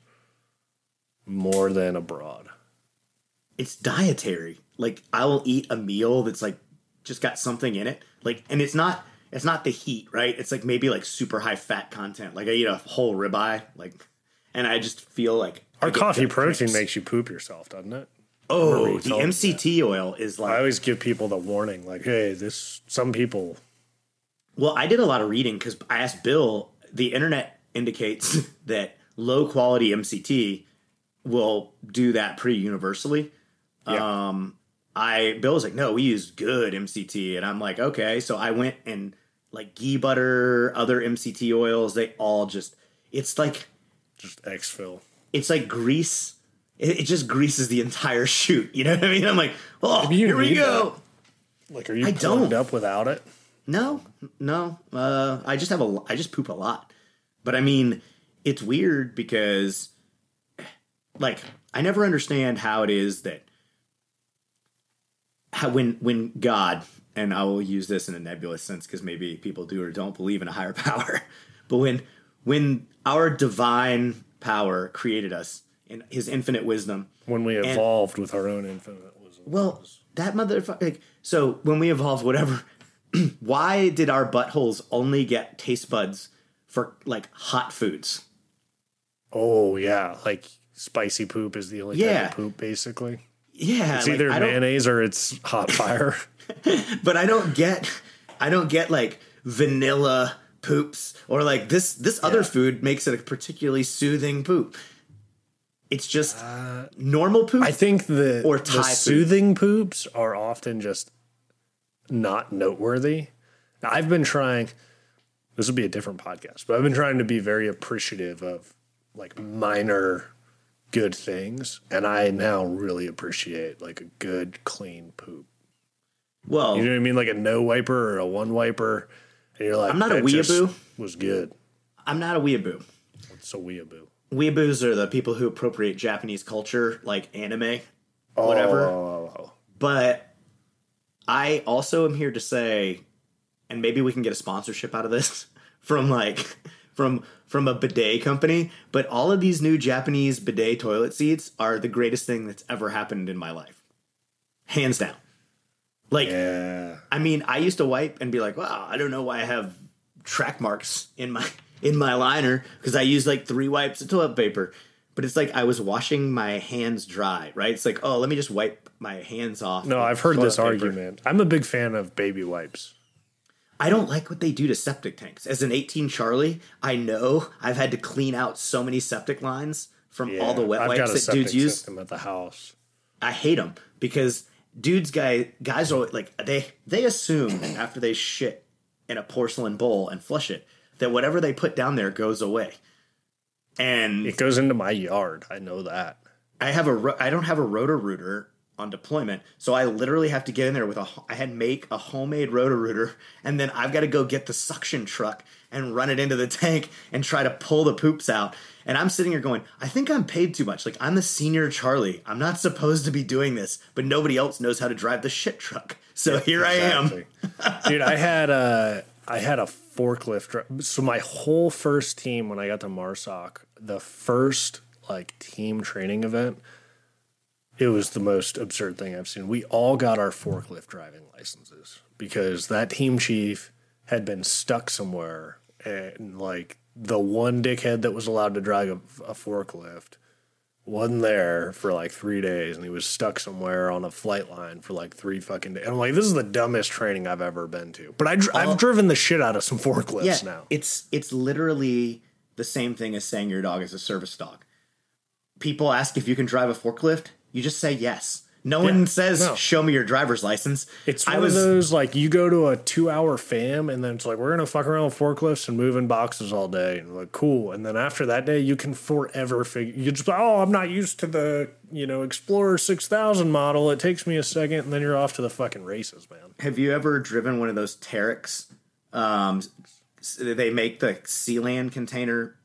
B: more than abroad.
A: it's dietary. Like I will eat a meal that's like just got something in it. Like and it's not it's not the heat, right? It's like maybe like super high fat content. Like I eat a whole ribeye, like and I just feel like
B: Our coffee protein makes you poop yourself, doesn't it?
A: Oh, the MCT oil is like.
B: I always give people the warning, like, "Hey, this." Some people
A: Well, I did a lot of reading because I asked Bill. The internet indicates that low quality MCT will do that pretty universally.
B: Yeah.
A: Um, I Bill was like, "No, we use good MCT," and I'm like, "Okay." So I went and like ghee butter, other MCT oils. They all just it's like
B: just X fill.
A: it's like grease. It, it just greases the entire shoot. You know what I mean? I'm like, oh, here we go.
B: Like, are you
A: I
B: plugged up without it?
A: No, no. Uh, I just have a. I just poop a lot, but I mean, it's weird because, like, I never understand how it is that when when God and I will use this in a nebulous sense because maybe people do or don't believe in a higher power, but when when our divine power created us in His infinite wisdom,
B: When we evolved with our own infinite wisdom.
A: well, that motherfucker. Like, so when we evolved, whatever, why did our buttholes only get taste buds for like hot foods?
B: Oh yeah, like spicy poop is the only
A: Yeah.
B: type of poop, basically.
A: Yeah,
B: It's
A: like,
B: either mayonnaise or it's hot fire.
A: but I don't get, I don't get like vanilla poops or like this. This other food makes it a particularly soothing poop. It's just normal poop.
B: Uh, I think the,
A: Or
B: the
A: Thai food.
B: soothing poops are often just not noteworthy. Now, I've been trying. This will be a different podcast, but I've been trying to be very appreciative of like minor good things, and I now really appreciate like a good clean poop.
A: well,
B: You know what I mean? Like a no wiper or a one wiper, and you're like,
A: I'm not a
B: "That
A: weeaboo."
B: Was good.
A: I'm not a weeaboo.
B: It's a weeaboo.
A: Weeaboos are the people who appropriate Japanese culture, like anime, oh, whatever.
B: Oh, oh, oh,
A: But I also am here to say, and maybe we can get a sponsorship out of this from like from from a bidet company. But all of these new Japanese bidet toilet seats are the greatest thing that's ever happened in my life, hands down. Like,
B: yeah.
A: I mean, I used to wipe and be like, "Wow, I don't know why I have track marks in my in my liner because I use like three wipes of toilet paper." But it's like I was washing my hands dry, right? It's like, oh, let me just wipe my hands off.
B: No, I've heard this
A: paper.
B: argument. I'm a big fan of baby wipes.
A: I don't like what they do to septic tanks. As an 18 Charlie, I know I've had to clean out so many septic lines from all the wet
B: I've
A: wipes that dudes use.
B: at the house.
A: I hate them because dudes guy guys are like they they assume after they shit in a porcelain bowl and flush it that whatever they put down there goes away. And
B: It goes into my yard. I know that.
A: I have a ro- I don't have a Roto-Rooter on deployment, so I literally have to get in there with a I had make a homemade Roto-Rooter, and then I've got to go get the suction truck and run it into the tank and try to pull the poops out. And I'm sitting here going, I think I'm paid too much. Like I'm the senior Charlie. I'm not supposed to be doing this, but nobody else knows how to drive the shit truck. So here I am.
B: Dude, I had a I had a forklift. So my whole first team when I got to Marsoc, the first like team training event, it was the most absurd thing I've seen. We all got our forklift driving licenses because that team chief had been stuck somewhere and like the one dickhead that was allowed to drive a, a forklift wasn't there for like three days and he was stuck somewhere on a flight line for like three fucking days. I'm like, this is the dumbest training I've ever been to. But I dr- I've driven the shit out of some forklifts
A: Yeah,
B: now.
A: it's it's literally the same thing as saying your dog is a service dog. people ask if you can drive a forklift, you just say yes. No one says,
B: no.
A: "Show me your driver's license."
B: It's
A: I
B: one
A: was
B: of those like you go to a two hour fam and then it's like we're gonna fuck around with forklifts and moving boxes all day and like cool and then after that day you can forever figure you just oh I'm not used to the you know Explorer six thousand model it takes me a second and then you're off to the fucking races man
A: Have you ever driven one of those Terex? Um, they make the Sealand container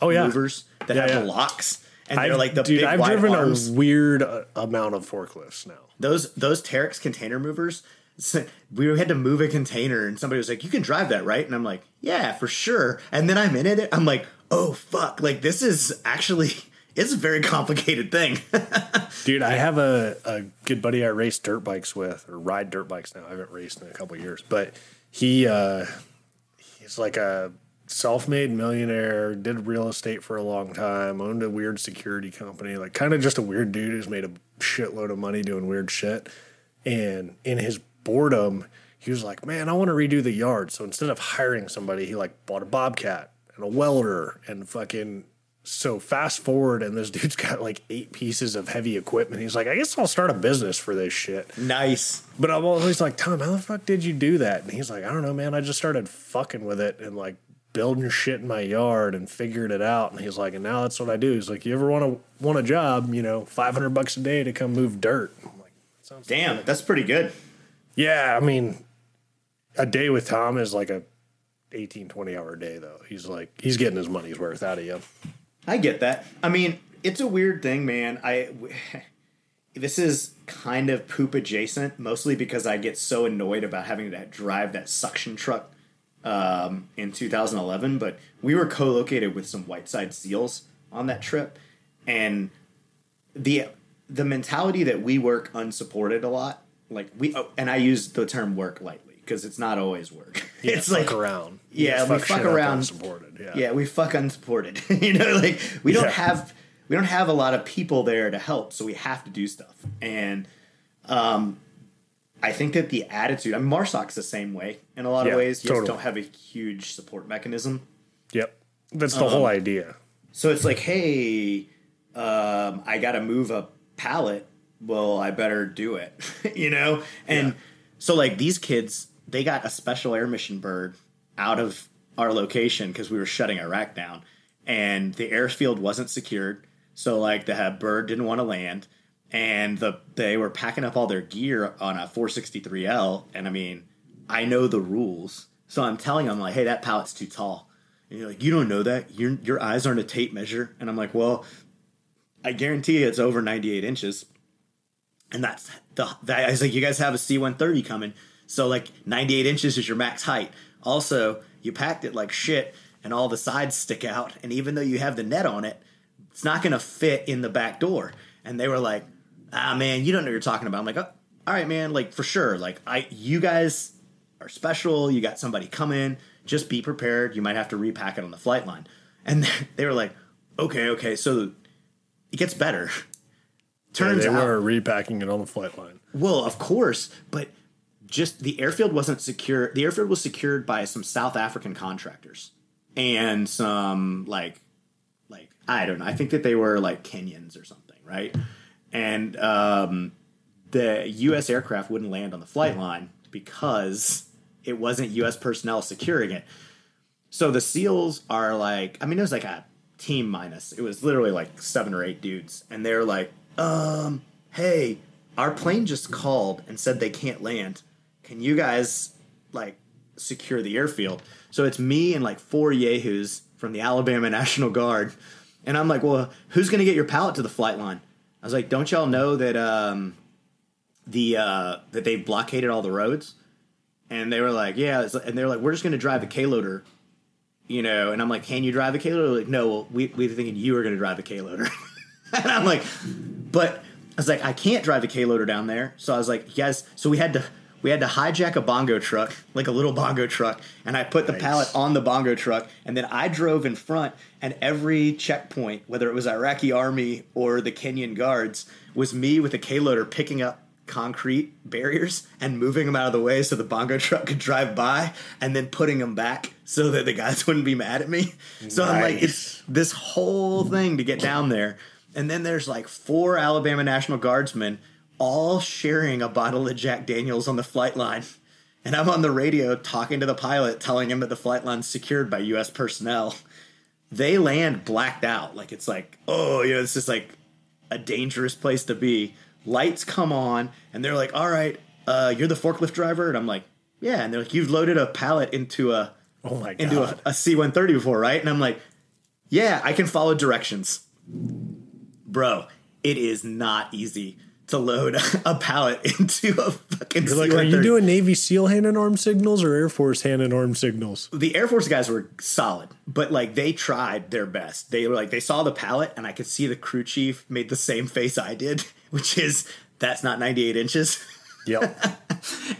B: oh yeah
A: movers that
B: Yeah,
A: have
B: yeah.
A: the locks, and they're
B: I've-
A: like the
B: dude I've driven
A: arms.
B: a weird uh, amount of forklifts now
A: those those Terex container movers. We had to move a container, and somebody was like, "You can drive that, right?" And I'm like, "Yeah, for sure." And then I'm in it. I'm like, "Oh fuck!" Like this is actually it's a very complicated thing.
B: Dude, I have a, a good buddy I race dirt bikes with, or ride dirt bikes now. I haven't raced in a couple of years, but he uh, he's like a self-made millionaire. Did real estate for a long time. Owned a weird security company. Like kind of just a weird dude who's made a shitload of money doing weird shit. And in his boredom, he was like, "Man, I want to redo the yard." So instead of hiring somebody, he like bought a bobcat and a welder and fucking so fast forward, and this dude's got like eight pieces of heavy equipment. He's like, I guess I'll start a business for this shit.
A: nice.
B: But I'm always like, Tom, how the fuck did you do that? And he's like, I don't know, man. I just started fucking with it and like building shit in my yard and figured it out. And he's like, and now that's what I do. He's like, you ever want to want a job? You know, five hundred bucks a day to come move dirt. I'm like, sounds
A: Damn, that's pretty good.
B: yeah. I mean, a day with Tom is like a 18, 20 hour day though. He's like, he's getting his money's worth out of you.
A: I get that. I mean, it's a weird thing, man. I this is kind of poop adjacent, mostly because I get so annoyed about having to drive that suction truck um, in 2011. But we were co-located with some Whiteside Seals on that trip, and the the mentality that we work unsupported a lot. Like we, oh, and I use the term work lightly because it's not always work. Yeah, it's
B: fuck
A: like
B: around.
A: yeah, we fuck around.
B: unsupported. Yeah.
A: Yeah, we fuck unsupported. you know, like we don't
B: Yeah.
A: have we don't have a lot of people there to help, so we have to do stuff. And um I think that the attitude, I mean Marsoc's the same way in a lot
B: Yeah,
A: of ways. You
B: totally.
A: just don't have a huge support mechanism.
B: Yep. That's the whole idea.
A: So it's like, hey, um, I got to move a pallet. Well, I better do it, you know. And
B: Yeah.
A: so, like these kids, they got a special air mission bird out of our location because we were shutting Iraq down, and the airfield wasn't secured. So, like the bird didn't want to land, and the they were packing up all their gear on a 463L. And I mean, I know the rules, so I'm telling them like, hey, that pallet's too tall. And you're like, you don't know that. Your your eyes aren't a tape measure. And I'm like, well, I guarantee it's over 98 inches. And that's the that I was like, you guys have a C130 coming, so like 98 inches is your max height. Also, you packed it like shit, and all the sides stick out. And even though you have the net on it, it's not going to fit in the back door. And they were like, ah man, you don't know what you're talking about. I'm like, oh, all right, man, like for sure. Like I, you guys are special. You got somebody coming. Just be prepared. You might have to repack it on the flight line. And they were like, okay, okay. So it gets better. Turns
B: they
A: out,
B: were repacking it on the flight line.
A: well, of course, but just the airfield wasn't secure. The airfield was secured by some South African contractors and some like, like I don't know. I think that they were like Kenyans or something, right? And um, the U.S. aircraft wouldn't land on the flight line because it wasn't U.S. personnel securing it. So the SEALs are like, I mean, it was like a team minus. It was literally like seven or eight dudes, and they're like, um, hey, our plane just called and said they can't land. Can you guys like secure the airfield? So it's me and like four yahoos from the Alabama National Guard, and I'm like, well, who's gonna get your pallet to the flight line? I was like, don't y'all know that um, the uh, that they blockaded all the roads? And they were like, yeah, and they were like, we're just gonna drive a K loader." you know, and I'm like, can you drive a K loader? Like, no, well, we, we were thinking you were going to drive a K loader. and I'm like, but I was like, I can't drive a K loader down there. So I was like, yes. So we had to we had to hijack a bongo truck, like a little bongo truck, and I put the pallet on the bongo truck, and then I drove in front, and every checkpoint, whether it was Iraqi army or the Kenyan guards, was me with a K loader picking up concrete barriers and moving them out of the way so the bongo truck could drive by and then putting them back so that the guys wouldn't be mad at me. So I'm like, it's this whole thing to get down there. and then there's like four Alabama National Guardsmen all sharing a bottle of Jack Daniels on the flight line. And I'm on the radio talking to the pilot, telling him that the flight line's secured by U.S. personnel. They land blacked out. Like it's like, oh, you know, this is like a dangerous place to be. Lights come on, and they're like, all right, uh, you're the forklift driver? And I'm like, yeah. And they're like, you've loaded a pallet into a
B: Oh my god.
A: into a, a C-130 before, right? And I'm like, yeah, I can follow directions. Bro, it is not easy to load a pallet into a fucking
B: You're like, are you doing Navy SEAL hand and arm signals or Air Force hand and arm signals?
A: the Air Force guys were solid, but like they tried their best. They were like they saw the pallet, and I could see the crew chief made the same face I did, which is that's not 98 inches.
B: Yep.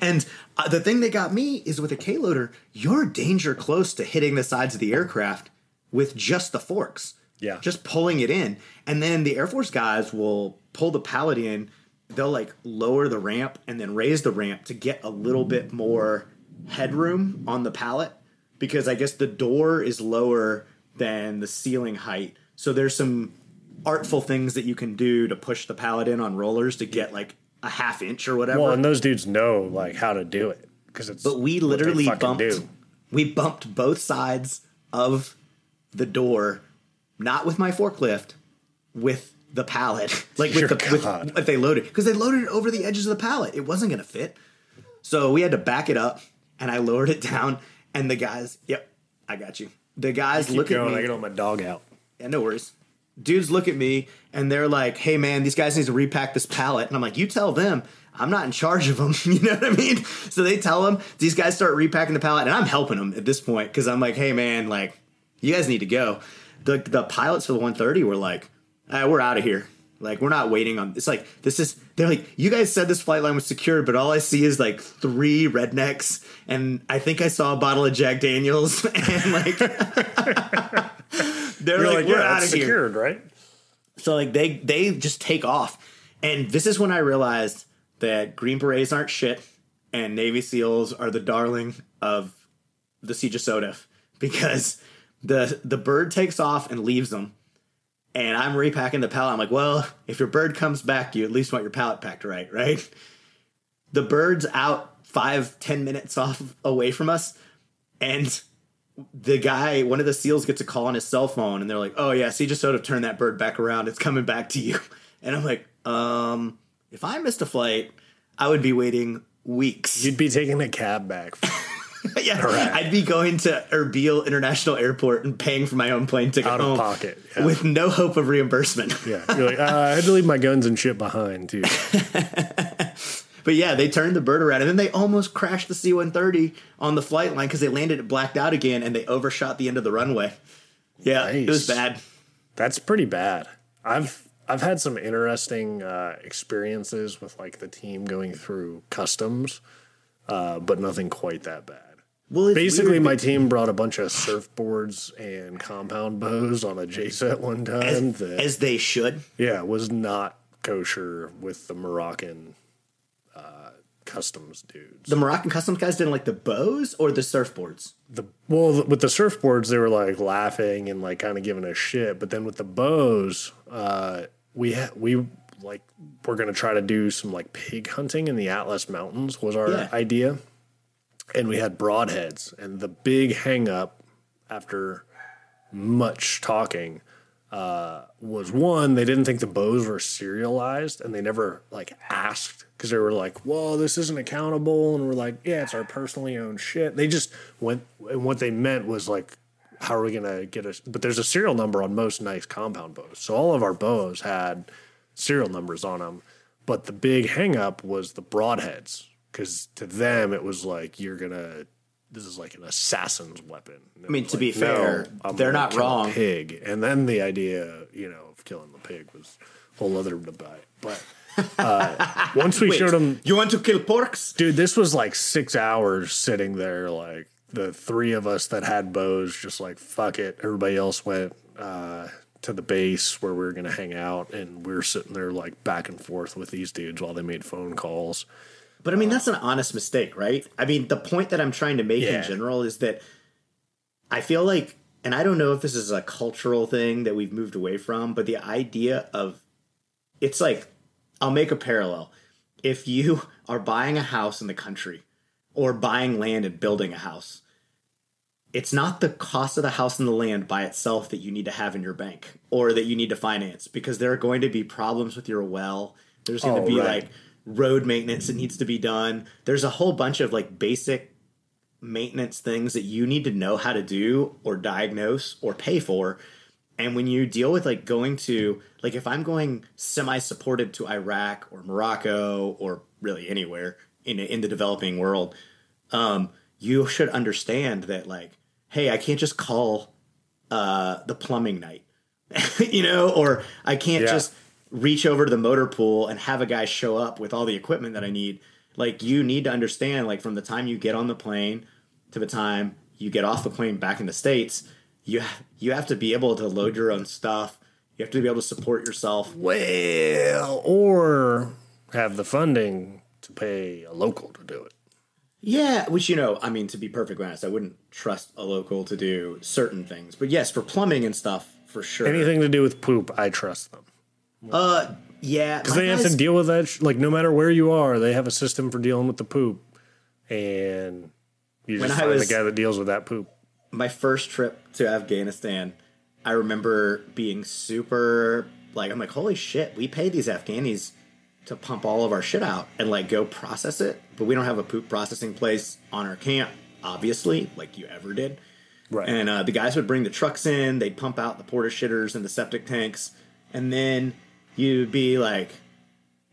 A: And uh, the thing that got me is with a K loader, you're danger close to hitting the sides of the aircraft with just the forks.
B: Yeah.
A: Just pulling it in. And then the Air Force guys will pull the pallet in. They'll like lower the ramp and then raise the ramp to get a little bit more headroom on the pallet because I guess the door is lower than the ceiling height. So there's some artful things that you can do to push the pallet in on rollers to get like a half inch or whatever.
B: well, and those dudes know like how to do it because it's.
A: But we literally bumped.
B: do.
A: We bumped both sides of the door, not with my forklift, with the pallet, like with the with what they loaded because they loaded it over the edges of the pallet. It wasn't gonna fit, so we had to back it up, and I lowered it down. And the guys, yep, I got you. The guys look
B: going.
A: at me.
B: I get on my dog out.
A: Yeah, no worries. Dudes look at me and they're like, "Hey, man, these guys need to repack this pallet." And I'm like, "You tell them. I'm not in charge of them." you know what I mean? So they tell them. These guys start repacking the pallet, and I'm helping them at this point because I'm like, "Hey, man, like, you guys need to go." The the pilots for the 130 were like, ah, "We're out of here." Like we're not waiting on. It's like this is. They're like, you guys said this flight line was secure, but all I see is like three rednecks, and I think I saw a bottle of Jack Daniels, and like, they're
B: You're
A: like,
B: like,
A: we're
B: yeah,
A: out of here.
B: secured, right?
A: So like they they just take off, and this is when I realized that Green Berets aren't shit, and Navy SEALs are the darling of the Siege of Sodef because the the bird takes off and leaves them, and I'm repacking the pallet. I'm like, well, if your bird comes back, you at least want your pallet packed right, right? The bird's out five ten minutes off away from us, and the guy, one of the SEALs, gets a call on his cell phone, and they're like, "Oh yeah, see, just sort of turned that bird back around. It's coming back to you." And I'm like, um, if I missed a flight, I would be waiting weeks.
B: You'd be taking a cab back.
A: yeah,
B: Correct.
A: I'd be going to Erbil International Airport and paying for my own plane ticket
B: Out of pocket, yeah.
A: with no hope of reimbursement.
B: yeah. You're like, uh, I had to leave my guns and shit behind too.
A: But yeah, they turned the bird around, and then they almost crashed the C-130 on the flight line because they landed it blacked out again, and they overshot the end of the runway. Yeah, it was bad.
B: That's pretty bad. I've I've had some interesting uh, experiences with like the team going through customs, uh, but nothing quite that bad.
A: Well, it's
B: Basically, my team brought a bunch of surfboards and compound bows on a JCET one time. that
A: as they should.
B: yeah was not kosher with the Moroccan uh, customs dudes.
A: The Moroccan customs guys didn't like the bows or the surfboards.
B: the well with the surfboards they were like laughing and like kind of giving a shit but then with the bows uh we ha- we like we're gonna try to do some like pig hunting in the atlas mountains was our
A: Yeah.
B: idea and we had broadheads and the big hang up after much talking uh, was one they didn't think the bows were serialized and they never like asked because they were like well this isn't accountable and we're like yeah it's our personally owned shit. They just went and what they meant was like how are we gonna get a but there's a serial number on most nice compound bows so all of our bows had serial numbers on them but the big hang up was the broadheads because to them it was like you're gonna this is like an assassin's weapon. I
A: mean, to be fair, they're not wrong.
B: Pig, and then the idea, you know, of killing the pig was a whole other debate. But uh, once we
A: Wait,
B: showed them,
A: You want to kill porks?
B: dude, this was like six hours sitting there, like the three of us that had bows, just like fuck it. Everybody else went uh, to the base where we were gonna hang out, and we were sitting there like back and forth with these dudes while they made phone calls.
A: But I mean, that's an honest mistake, right? I mean, the point that I'm trying to make
B: Yeah.
A: in general is that I feel like and I don't know if this is a cultural thing that we've moved away from, but the idea of it's like I'll make a parallel. If you are buying a house in the country or buying land and building a house, it's not the cost of the house and the land by itself that you need to have in your bank or that you need to finance because there are going to be problems with your well. There's going
B: Oh,
A: to be
B: right.
A: like road maintenance that needs to be done. There's a whole bunch of like basic maintenance things that you need to know how to do or diagnose or pay for. And when you deal with like going to like if I'm going semi supported to Iraq or Morocco or really anywhere in in the developing world, um, you should understand that like, hey, I can't just call uh, the plumbing night, you know, or I can't
B: Yeah.
A: just reach over to the motor pool and have a guy show up with all the equipment that I need. Like you need to understand, like from the time you get on the plane to the time you get off the plane back in the states, you you have to be able to load your own stuff. You have to be able to support yourself.
B: Well, or have the funding to pay a local to do it.
A: Yeah, which you know, I mean, to be perfectly honest, I wouldn't trust a local to do certain things. But yes, for plumbing and stuff, for sure.
B: Anything to do with poop, I trust them.
A: Uh, yeah,
B: Because they have to deal with that. sh- Like, no matter where you are, they have a system for dealing with the poop. And you just find
A: was-
B: the guy that deals with that poop.
A: my first trip to Afghanistan, I remember being super like I'm like, holy shit, we pay these Afghanis to pump all of our shit out and like go process it, but we don't have a poop processing place on our camp, obviously, like you ever did.
B: Right.
A: And uh, the guys would bring the trucks in, they'd pump out the porta shitters and the septic tanks, and then you'd be like,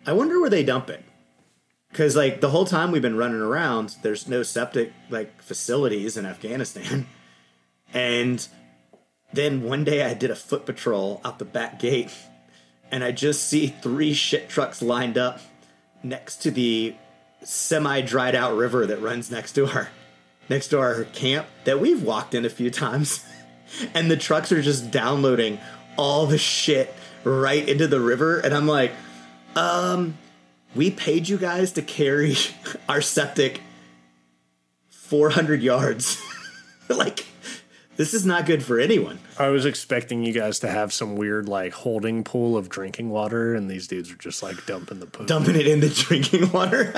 A: I wonder where they dump it. Because like the whole time we've been running around, there's no septic like facilities in Afghanistan. And then one day I did a foot patrol out the back gate, and I just see three shit trucks lined up next to the semi dried out river that runs next to our next to our camp that we've walked in a few times. And the trucks are just downloading all the shit right into the river. And I'm like, um, we paid you guys to carry our septic 400 yards. like, this is not good for anyone.
B: I was expecting you guys to have some weird, like, holding pool of drinking water, and these dudes are just, like, dumping the poop.
A: Dumping it in the drinking water.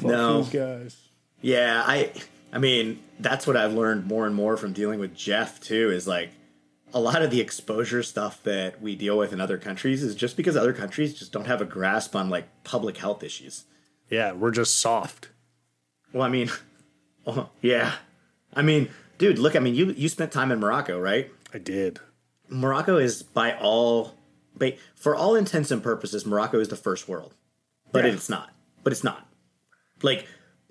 A: no.
B: Guys.
A: Yeah, I I mean, that's what I've learned more and more from dealing with Jeff too is like a lot of the exposure stuff that we deal with in other countries is just because other countries just don't have a grasp on like public health issues.
B: Yeah, we're just soft.
A: Well, I mean, oh, yeah. I mean, dude, look, I mean, you you spent time in Morocco, right?
B: I did.
A: Morocco is by all ba- for all intents and purposes, Morocco is the first world. But
B: Yeah.
A: it's not. But it's not. Like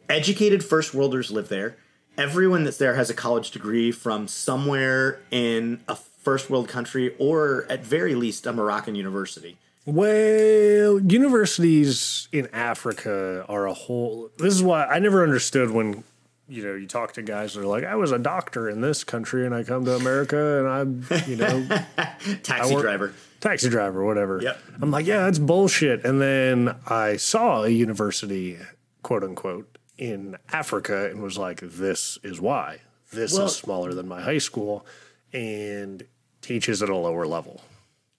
A: educated first worlders live there. Everyone that's there has a college degree from somewhere in a first world country or at very least a Moroccan university.
B: Well, universities in Africa are a whole. This is why I never understood when you know you talk to guys that are like, "I was a doctor in this country and I come to America and I'm you know
A: Taxi
B: work-
A: driver.
B: taxi driver, whatever."
A: Yep.
B: I'm like, "Yeah, that's bullshit." And then I saw a university, quote unquote, in Africa and was like, "This is why. This
A: Well-
B: is smaller than my high school and teaches at a lower level."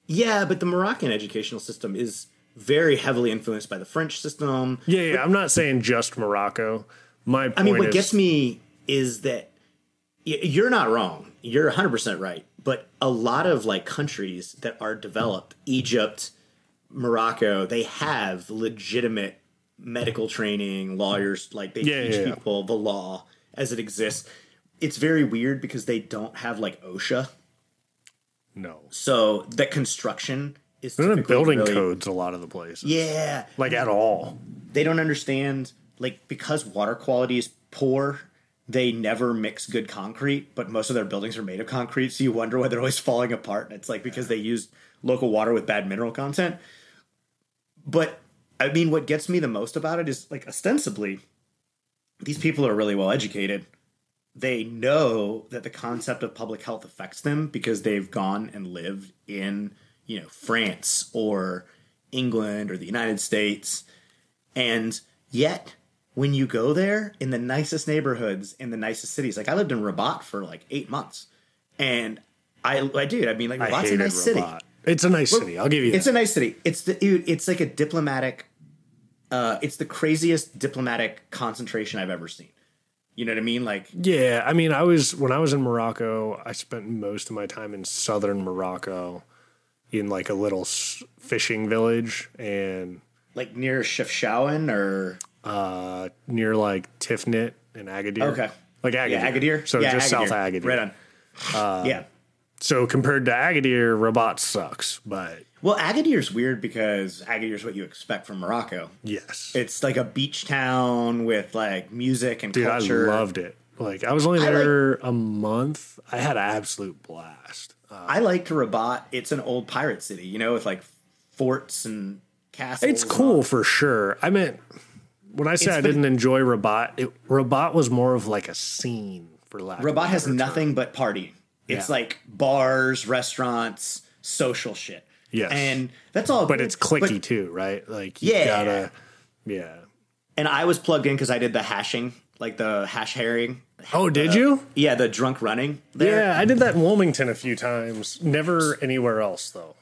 A: Yeah, but the Moroccan educational system is very heavily influenced by the French system.
B: Yeah, yeah. I'm not saying just Morocco. My point
A: I mean, what
B: is,
A: gets me is that you're not wrong. You're 100% right. But a lot of like countries that are developed, Egypt, Morocco, they have legitimate medical training, lawyers, like they
B: Yeah,
A: teach
B: yeah.
A: people the law as it exists. It's very weird because they don't have like OSHA.
B: no.
A: So the construction is
B: They're
A: typically
B: building
A: really-
B: codes a lot of the places.
A: Yeah,
B: Like at all.
A: they don't understand like because water quality is poor they never mix good concrete but most of their buildings are made of concrete so you wonder why they're always falling apart and it's like because they used local water with bad mineral content but i mean what gets me the most about it is like ostensibly these people are really well educated they know that the concept of public health affects them because they've gone and lived in you know france or england or the united states and yet when you go there in the nicest neighborhoods in the nicest cities, like I lived in Rabat for like eight months, and I, I do. I mean, like
B: I
A: Rabat's a
B: hated
A: nice city.
B: It's a nice city. I'll give you
A: It's
B: that.
A: a nice city. It's the dude, it's like a diplomatic. Uh, it's the craziest diplomatic concentration I've ever seen. You know what I mean? Like
B: yeah, I mean, I was when I was in Morocco. I spent most of my time in southern Morocco, in like a little fishing village, and
A: like near Chefchaouen or
B: uh, near like Tifnit and Agadir.
A: okay,
B: like Agadir.
A: yeah, Agadir.
B: So
A: yeah,
B: just south of Agadir.
A: Right on. yeah.
B: So compared to Agadir, Rabat sucks, but
A: Well, Agadir's weird because Agadir's what you expect from Morocco.
B: yes,
A: It's like a beach town with like music and
B: dude,
A: culture.
B: I loved it. Like I was only
A: like-
B: there a month. I had an absolute blast. Uh,
A: I liked Rabat. It's an old pirate city, you know, with like forts and castles.
B: It's cool for sure. I meant when I say
A: It's
B: I didn't enjoy Rabat, it, Rabat was more of like a scene for lack.
A: Rabat has
B: better term.
A: nothing but party. It's
B: Yeah.
A: like bars, restaurants, social shit.
B: Yes.
A: and that's all.
B: but
A: good.
B: it's clicky
A: But-
B: too, right? Like you
A: Yeah.
B: gotta, yeah.
A: and I was plugged in because I did the hashing, like the hash harrier.
B: Oh, did you?
A: Yeah, the drunk running. There.
B: Yeah, I did that in Wilmington a few times. Never anywhere else though.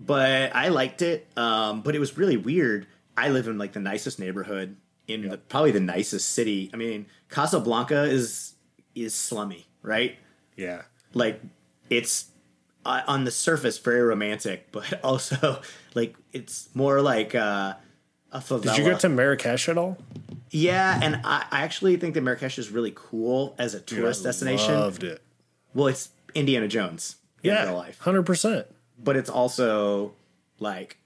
A: but I liked it. Um, but it was really weird. I live in like the nicest neighborhood in the, probably the nicest city. I mean, Casablanca is is slummy, right?
B: Yeah.
A: Like it's uh, on the surface very romantic, but also like it's more like uh, a favela.
B: Did you get to Marrakesh at all?
A: yeah, and I, I actually think that Marrakesh is really cool as a tourist destination.
B: I loved it.
A: well, it's Indiana Jones in
B: Yeah,
A: real life.
B: hundred percent.
A: but it's also like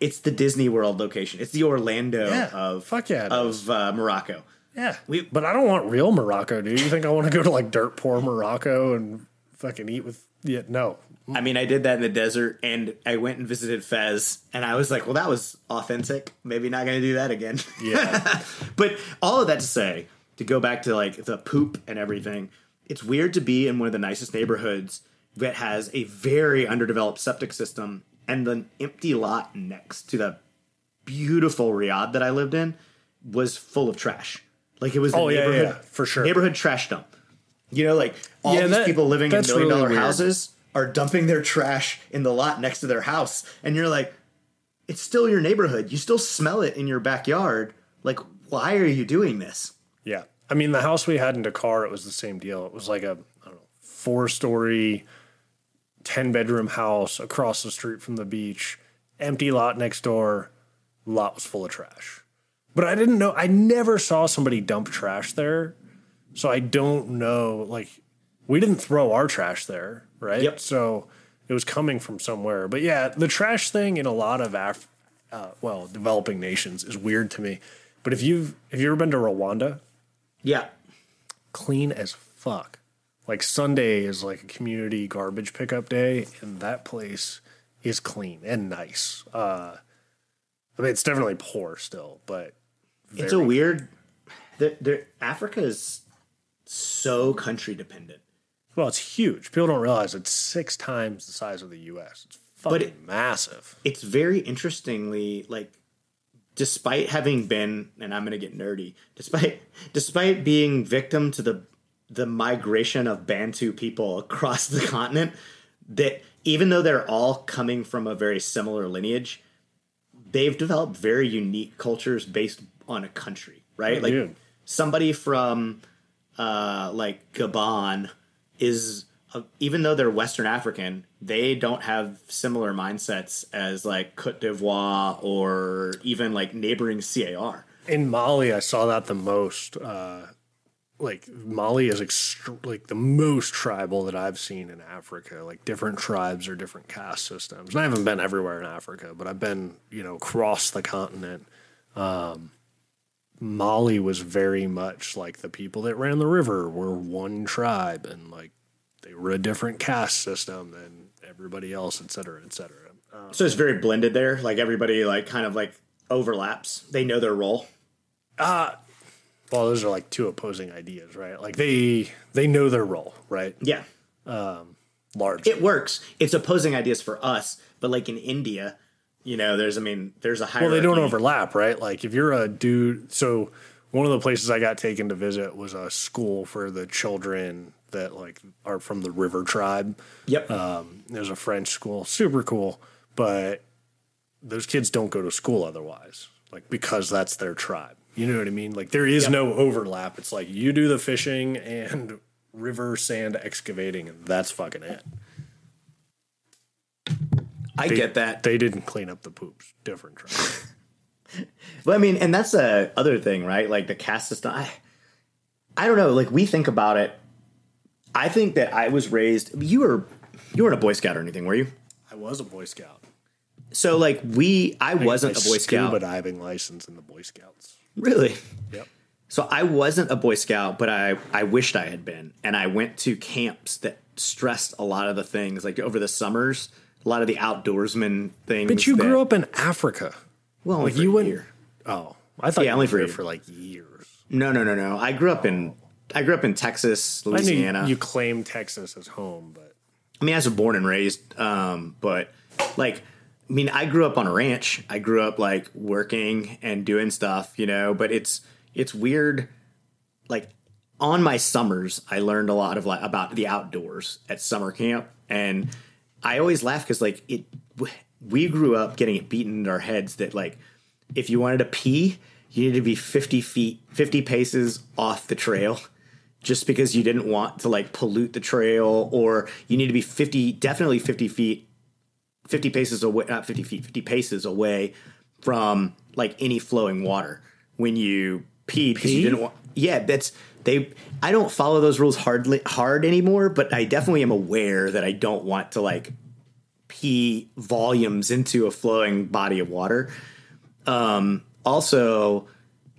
A: it's the Disney World location. It's the Orlando
B: Yeah,
A: of
B: fuck yeah,
A: of uh, Morocco.
B: Yeah, we, but I don't want real Morocco, dude. You think I want to go to like dirt poor Morocco and fucking eat with? Yeah, no.
A: I mean, I did that in the desert, and I went and visited Fez, and I was like, well, that was authentic. Maybe not going to do that again.
B: Yeah,
A: but all of that to say, to go back to like the poop and everything, it's weird to be in one of the nicest neighborhoods that has a very underdeveloped septic system and the empty lot next to the beautiful riad that I lived in was full of trash. Like it was the
B: Oh, yeah, yeah, yeah, for sure.
A: neighborhood trash dump. You know, like all
B: Yeah,
A: these
B: that-
A: people living in million dollar houses are dumping their trash in the lot next to their house, and you're like, it's still your neighborhood. You still smell it in your backyard. Like, why are you doing this?
B: yeah. I mean, the house we had in Dakar, it was the same deal. It was like a know four story, ten bedroom house across the street from the beach, empty lot next door. Lot was full of trash, but I didn't know. I never saw somebody dump trash there, so I don't know. Like, we didn't throw our trash there, right?
A: Yep.
B: So it was coming from somewhere. But yeah, the trash thing in a lot of Af- uh, well, developing nations is weird to me. But if you've if you've ever been to Rwanda,
A: Yeah,
B: clean as fuck. Like Sunday is like a community garbage pickup day, and that place is clean and nice. Uh, I mean, it's definitely poor still, but
A: it's a weird. The, the, Africa is so country dependent.
B: well, it's huge. People don't realize it's six times the size of the U.S. It's fucking
A: it-
B: massive.
A: It's very interestingly like, despite having been, and I'm gonna get nerdy, despite despite being victim to the the migration of Bantu people across the continent, that even though they're all coming from a very similar lineage, they've developed very unique cultures based on a country, right? like
B: dude.
A: somebody from uh, like Gabon is uh, even though they're Western African, they don't have similar mindsets as like Cote d'Ivoire or even like neighboring CAR.
B: In Mali, I saw that the most. Uh, like Mali is ext- like the most tribal that I've seen in Africa. Like different tribes or different caste systems. And I haven't been everywhere in Africa, but I've been you know across the continent. Um, Mali was very much like the people that ran the river were one tribe, and like they were a different caste system than everybody else, et cetera, et cetera. Uh,
A: So it's very blended there. Like everybody like kind of like overlaps. They know their role.
B: Uh well, those are like two opposing ideas, right? Like they they know their role, right?
A: Yeah.
B: Um, large.
A: It works. It's opposing ideas for us, but like in India, you know, there's I mean, there's a hierarchy.
B: well, they don't overlap, right? Like if you're a dude, so one of the places I got taken to visit was a school for the children that like are from the River Tribe.
A: Yep.
B: Um, there's a French school, super cool, but those kids don't go to school otherwise, like because that's their tribe. You know what I mean? Like there is
A: Yep.
B: no overlap. It's like you do the fishing and river sand excavating, and that's fucking it.
A: I
B: They-
A: get that.
B: They didn't clean up the poops. Different tribe.
A: But I mean, and that's the other thing, right? Like the caste system. I, I don't know. Like we think about it. I think that I was raised. You were, you weren't a Boy Scout or anything, were you?
B: I was a Boy Scout.
A: So like we, I wasn't a Boy
B: Scuba diving license in the Boy Scouts.
A: Really?
B: Yep.
A: So I wasn't a Boy Scout, but I I wished I had been, and I went to camps that stressed a lot of the things, like over the summers, a lot of the outdoorsman things.
B: But you
A: that-
B: grew up in Africa.
A: well, only
B: like
A: for
B: you
A: a
B: went-
A: year.
B: Oh, I thought
A: Yeah,
B: you
A: only for
B: for like years.
A: No, no, no, no. I grew up in I grew up in Texas, Louisiana.
B: you claim Texas as home, but
A: I mean, I was born and raised, um, but like, I mean, I grew up on a ranch. I grew up like working and doing stuff, you know. But it's it's weird. Like on my summers, I learned a lot of like about the outdoors at summer camp, and I always laugh because like it. We grew up getting it beaten in our heads that like if you wanted to pee, you needed to be fifty feet, fifty paces off the trail just because you didn't want to like pollute the trail or you need to be 50 definitely 50 feet 50 paces away not 50 feet 50 paces away from like any flowing water when you pee because you didn't want yeah that's they i don't follow those rules hardly hard anymore but i definitely am aware that i don't want to like pee volumes into a flowing body of water. Um also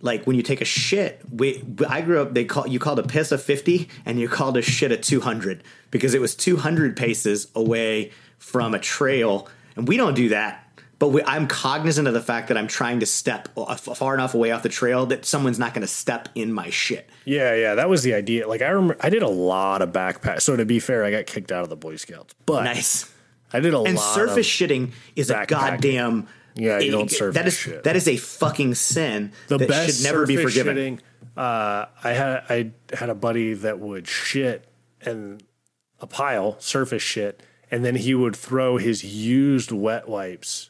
A: like when you take a shit we i grew up they call you called a piss a 50 and you called a shit a 200 because it was 200 paces away from a trail and we don't do that but we, i'm cognizant of the fact that i'm trying to step far enough away off the trail that someone's not going to step in my shit
B: yeah, yeah, that was the idea. Like I remember, I did a lot of backpack. So to be fair, I got kicked out of the Boy Scouts, but
A: nice
B: I did a
A: and surface shitting is a goddamn
B: Yeah, you don't surface
A: is
B: shit.
A: that is a fucking sin
B: the
A: that
B: best
A: should never be forgiven
B: shitting, uh, I had I had a buddy that would shit and a pile surface shit, and then he would throw his used wet wipes.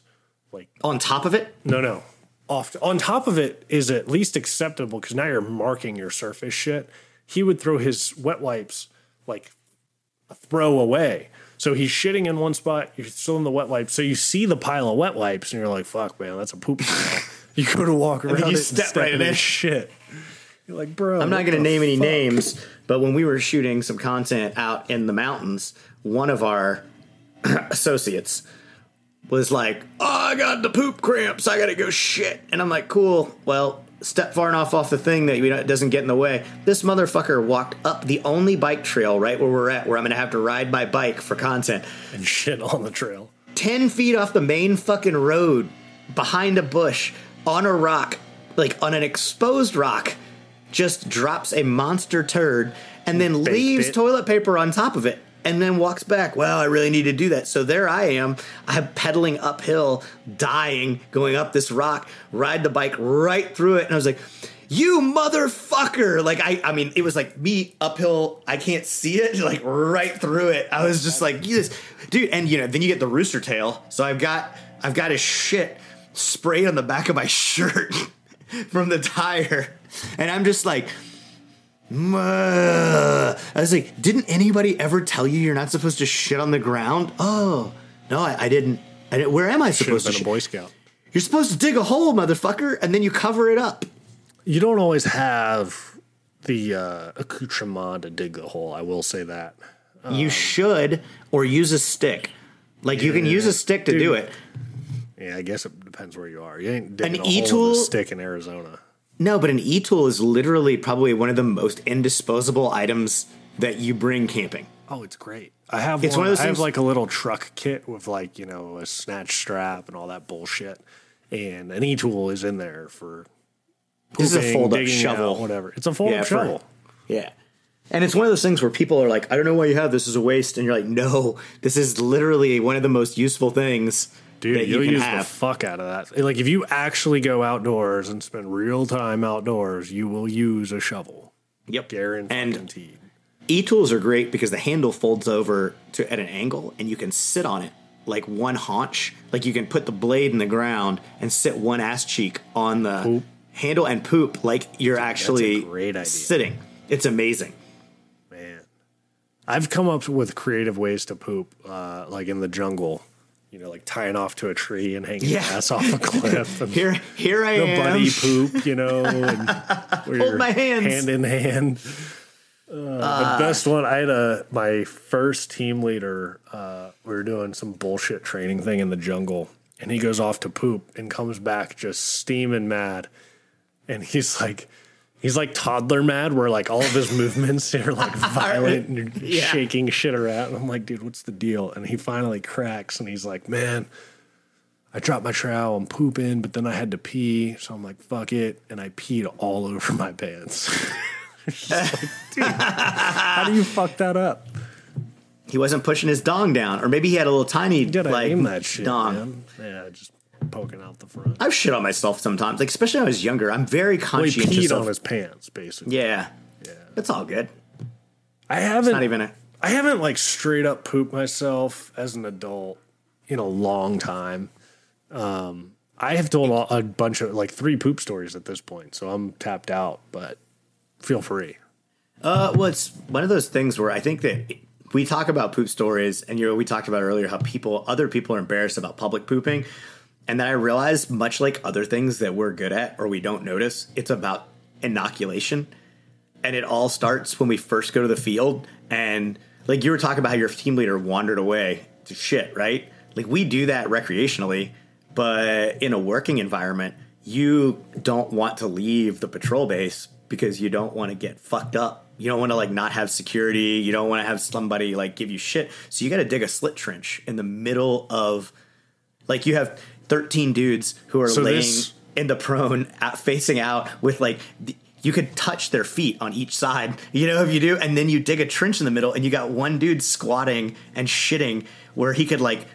A: On top of it
B: No, no, off on top of it is at least acceptable because now you're marking your surface shit. He would throw his wet wipes like a throw away. So he's shitting in one spot, you're still in the wet wipes. So you see the pile of wet wipes, and you're like, "Fuck, man, that's a poop." trail." you go to walk around
A: you
B: it
A: step
B: step
A: right
B: in
A: it.
B: shit. You're like, bro.
A: I'm not going to name any names, but when we were shooting some content out in the mountains, one of our associates was like, "Oh, I got the poop cramps. I got to go shit." And I'm like, "Cool. Well, step far enough off the thing that you know it doesn't get in the way." This motherfucker walked up the only bike trail right where we're at, where I'm going to have to ride my bike for content.
B: And shit on the trail.
A: 10 feet off the main fucking road behind a bush on a rock, like on an exposed rock, just drops a monster turd and then
B: Baked
A: leaves
B: it.
A: toilet paper on top of it and then walks back. Well, I really need to do that. So there I am. I'm pedaling uphill, dying, going up this rock, ride the bike right through it. And I was like, you motherfucker! Like I, I mean, it was like me uphill. I can't see it, like right through it. I was just like, this, dude. And you know, then you get the rooster tail. So I've got, I've got his shit sprayed on the back of my shirt from the tire, and I'm just like. I was like, didn't anybody ever tell you you're not supposed to shit on the ground? Oh, no, I, I didn't. I didn't. Where am I supposed to?
B: been a Boy Scout.
A: You're supposed to dig a hole, motherfucker, and then you cover it up.
B: You don't always have the uh, accoutrement to dig the hole. I will say that.
A: you should, or use a stick. Like you can use a stick to do it.
B: Yeah, I guess it depends where you are. You ain't digging
A: An
B: a hole
A: e-tool-
B: with a stick in Arizona.
A: No, but an e-tool is literally probably one of the most indisposable items that you bring camping.
B: Oh, it's great. I have
A: It's
B: one.
A: one of those
B: I have
A: things-
B: like a little truck kit with like you know a snatch strap and all that bullshit, and an e-tool is in there for.
A: This is a fold-up shovel.
B: out, whatever. It's a fold-up
A: Yeah, for-
B: shovel.
A: Yeah. And it's one of those things where people are like, I don't know why you have this as a waste. And you're like, no, this is literally one of the most useful things
B: Dude,
A: you
B: you'll
A: can
B: use
A: have.
B: the fuck out of that. Like if you actually go outdoors and spend real time outdoors, you will use a shovel.
A: yep.
B: Guaranteed.
A: And e-tools are great because the handle folds over to at an angle and you can sit on it like one haunch. Like you can put the blade in the ground and sit one ass cheek on the
B: Poop.
A: handle and poop like you're actually
B: great idea.
A: sitting. It's amazing.
B: Man, I've come up with creative ways to poop, uh, like in the jungle. You know, like tying off to a tree and hanging
A: Yeah.
B: your ass off a cliff. And
A: Here here I
B: the
A: am.
B: buddy poop, you know, and
A: Hold my hands.
B: hand in hand. Uh, the best one, I had a my first team leader. Uh, we were doing some bullshit training thing in the jungle, and he goes off to poop and comes back just steaming mad, and he's like. He's like toddler mad, where like all of his movements are like violent and you're
A: Yeah.
B: shaking shit around. And I'm like, dude, what's the deal? And he finally cracks, and he's like, man, I dropped my trowel, I'm pooping, but then I had to pee. So I'm like, fuck it. And I peed all over my pants. Like, dude, how do you fuck that up?
A: He wasn't pushing his dong down, or maybe he had a little tiny like
B: that shit,
A: dong.
B: man. Yeah, just poking out the front.
A: I've shit on myself sometimes, like especially when I was younger. I'm very
B: Well, he
A: conscientious
B: peed
A: of
B: on his pants, basically.
A: yeah.
B: Yeah.
A: It's all good.
B: I haven't
A: Not even a
B: I haven't like straight up pooped myself as an adult in a long time. Um, I have told a a bunch of like three poop stories at this point, so I'm tapped out. But feel free.
A: Uh, well, it's one of those things where I think that we talk about poop stories, and you know, we talked about earlier how people, other people, are embarrassed about public pooping, and then I realized, much like other things that we're good at or we don't notice, it's about inoculation, and it all starts when we first go to the field, and like you were talking about how your team leader wandered away to shit, right? Like we do that recreationally, but in a working environment, you don't want to leave the patrol base because you don't want to get fucked up. You don't want to like not have security. You don't want to have somebody like give you shit. So you got to dig a slit trench in the middle of like you have 13 dudes who are
B: So
A: laying
B: this-
A: in the prone out, facing out with like the, you could touch their feet on each side, you know, if you do, and then you dig a trench in the middle, and you got one dude squatting and shitting where he could like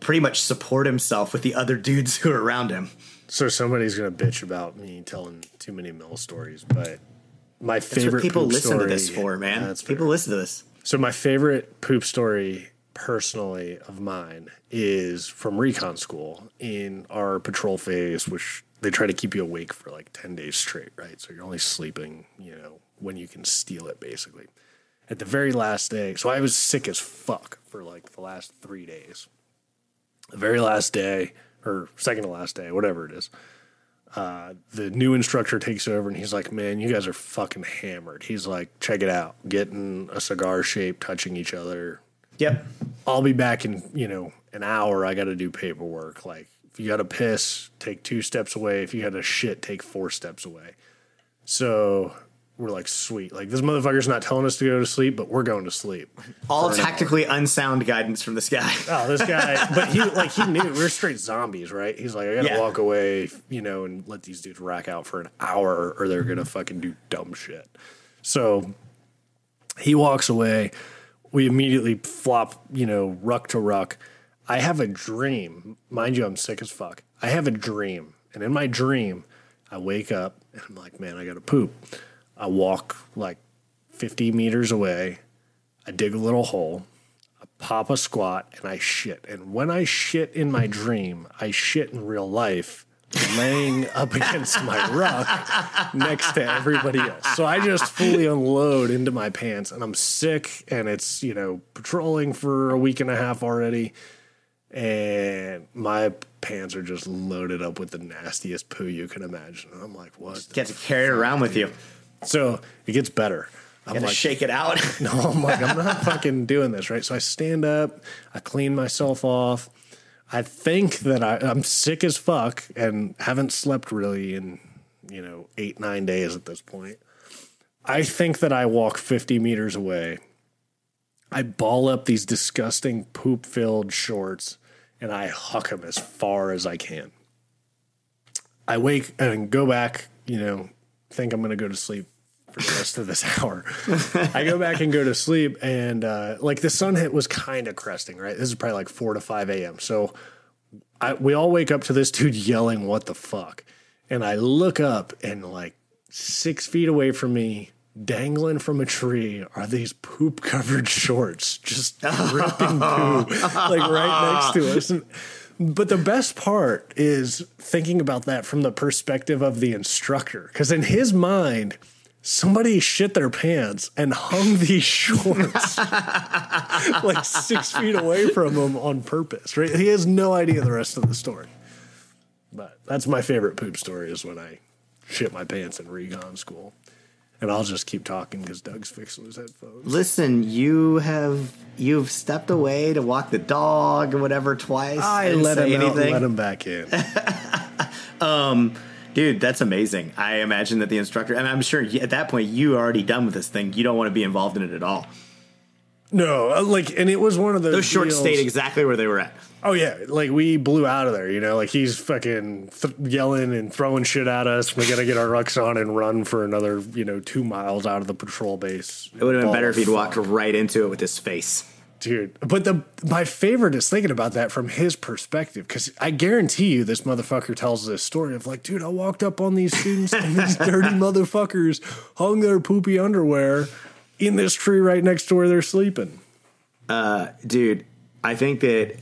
A: pretty much support himself with the other dudes who are around him.
B: So somebody's gonna bitch about me telling too many mill stories, but my favorite
A: what people listen
B: story,
A: to this for, man.
B: That's fair.
A: people listen to this.
B: So my favorite poop story personally of mine is from recon school in our patrol phase, which they try to keep you awake for like 10 days straight, right? So you're only sleeping, you know, when you can steal it basically. At the very last day, so I was sick as fuck for like the last three days. The very last day, or second to last day, whatever it is, uh, the new instructor takes over and he's like, Man, you guys are fucking hammered. He's like, Check it out. Getting a cigar shape, touching each other.
A: Yep.
B: I'll be back in, you know, an hour. I got to do paperwork. Like, if you got to piss, take two steps away. If you got to shit, take four steps away. So we're like, Sweet. Like, this motherfucker's not telling us to go to sleep, but we're going to sleep.
A: All tactically unsound guidance from this guy.
B: Oh, this guy, but he like he knew we are straight zombies, right? He's like, I gotta
A: Yeah.
B: walk away, you know, and let these dudes rack out for an hour, or they're gonna fucking do dumb shit. So he walks away. We immediately flop, you know, ruck to ruck. I have a dream, mind you, I'm sick as fuck. I have a dream, and in my dream, I wake up and I'm like, man, I gotta poop. I walk like 50 meters away. I dig a little hole I pop a squat and I shit. And when I shit in my dream, I shit in real life, laying up against my ruck next to everybody else. So I just fully unload into my pants and I'm sick and it's, you know, patrolling for a week and a half already. And my pants are just loaded up with the nastiest poo you can imagine. And I'm like, what? the
A: Get to carry it around with you.
B: So it gets better. I'm
A: to
B: like,
A: shake it out.
B: no, I'm like, I'm not fucking doing this, right? So I stand up, I clean myself off. I think that I, I'm sick as fuck and haven't slept really in, you know, eight, nine days at this point. I think that I walk 50 meters away. I ball up these disgusting poop filled shorts and I huck them as far as I can. I wake and go back, you know, think I'm going to go to sleep for the rest of this hour. I go back and go to sleep, and uh, like the sun hit was kind of cresting, right? This is probably like 4 to 5 a.m. So I, we all wake up to this dude yelling, "What the fuck?" And I look up, and like six feet away from me, dangling from a tree, are these poop covered shorts, just dripping poo, like right next to us. And, but the best part is thinking about that from the perspective of the instructor, because in his mind, somebody shit their pants and hung these shorts like six feet away from him on purpose. Right? He has no idea the rest of the story. But that's my favorite poop story is when I shit my pants in recon school. And I'll just keep talking because Doug's fixing his headphones.
A: Listen, you have you've stepped away to walk the dog or whatever twice.
B: I let him out let him back in.
A: Um, Dude, that's amazing. I imagine that the instructor, and I'm sure at that point you are already done with this thing. You don't want to be involved in it at all.
B: no, uh, like, and it was one of those.
A: Those shorts
B: deals-
A: stayed exactly where they were at.
B: Oh yeah, like we blew out of there. You know, like he's fucking th- yelling and throwing shit at us. We gotta get our rucks on and run for another, you know, two miles out of the patrol base.
A: It would have been better if he'd
B: fuck.
A: walked right into it with his face.
B: Dude. But the my favorite is thinking about that from his perspective because I guarantee you this motherfucker tells this story of like, dude, I walked up on these students and these dirty motherfuckers hung their poopy underwear in this tree right next to where they're sleeping.
A: Uh, Dude, I think that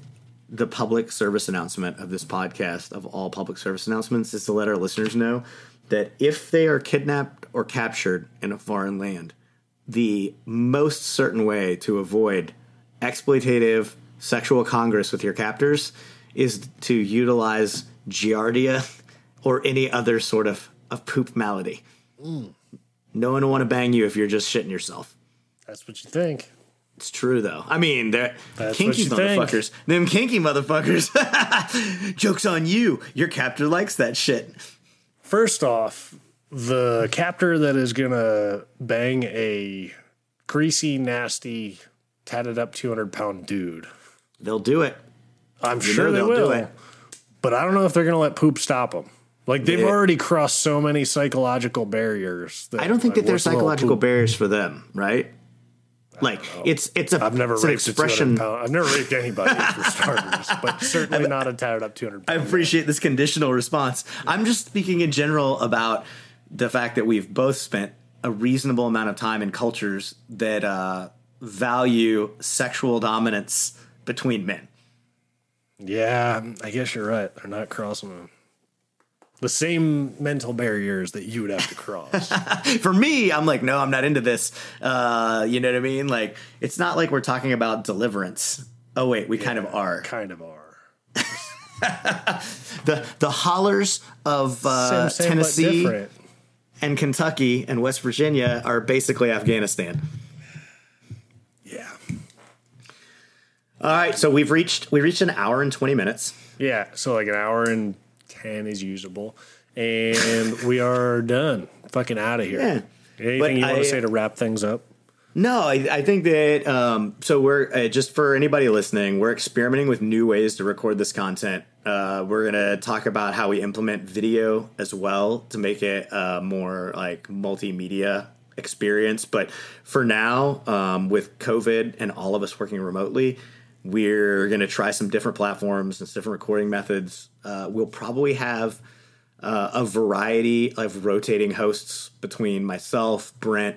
A: the public service announcement of this podcast, of all public service announcements, is to let our listeners know that if they are kidnapped or captured in a foreign land, the most certain way to avoid exploitative sexual congress with your captors is to utilize giardia or any other sort of, of poop malady. Mm. No one will want to bang you if you're just shitting yourself.
B: That's what you think.
A: It's true though. I mean, they're
B: That's
A: kinky
B: you think.
A: motherfuckers. Them kinky motherfuckers. Jokes on you. Your captor likes that shit.
B: First off, the captor that is gonna bang a greasy, nasty, tatted up two hundred pound dude.
A: They'll do it.
B: I'm
A: You
B: sure they
A: they'll
B: will.
A: do it.
B: But I don't know if they're going to let poop stop them. Like they've
A: Yeah.
B: already crossed so many psychological barriers. That,
A: I don't think
B: like,
A: that there's psychological barriers for them, right? Like it's it's a
B: I've never
A: it's an
B: raped
A: expression.
B: a 200 pound. I've never raped anybody for starters, but certainly not a tatted up 200
A: I appreciate this conditional response. I'm just speaking in general about the fact that we've both spent a reasonable amount of time in cultures that uh, value sexual dominance between men.
B: Yeah, I guess you're right. They're not crossing them. the same mental barriers that you would have to cross.
A: For me, I'm like, no, I'm not into this. Uh, you know what I mean? Like, it's not like we're talking about deliverance. Oh wait, we kind of are.
B: kind of are.
A: The the hollers of uh,
B: Same, same,
A: Tennessee and Kentucky and West Virginia are basically Afghanistan. All right, so we've reached we reached an hour and twenty minutes.
B: Yeah, so like an hour and 10 is usable. And we are done. Fucking out of here.
A: Yeah.
B: Anything
A: But
B: you want
A: I-
B: to say to wrap things up?
A: No, I, I think that um, so we're uh, just for anybody listening, we're experimenting with new ways to record this content. Uh, we're gonna talk about how we implement video as well to make it a more like multimedia experience. But for now, um, with COVID and all of us working remotely, we're gonna try some different platforms and different recording methods. Uh, we'll probably have uh, a variety of rotating hosts between myself, Brent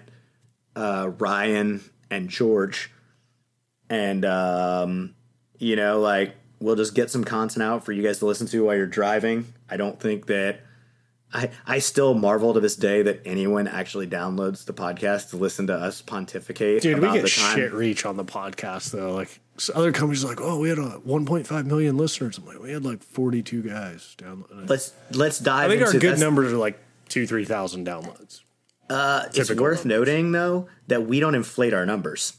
A: uh, Ryan and George, and um, you know, like we'll just get some content out for you guys to listen to while you're driving. I don't think that I I still marvel to this day that anyone actually downloads the podcast to listen to us pontificate.
B: Dude, we get shit reach on the podcast though. Like s- other companies, are like, oh, we had a 1.5 million listeners. I'm like, we had like 42 guys downloading. it.
A: Let's let's dive.
B: I think our good numbers are like two, three thousand downloads.
A: Uh,
B: It's
A: worth
B: numbers.
A: noting though that we don't inflate our numbers.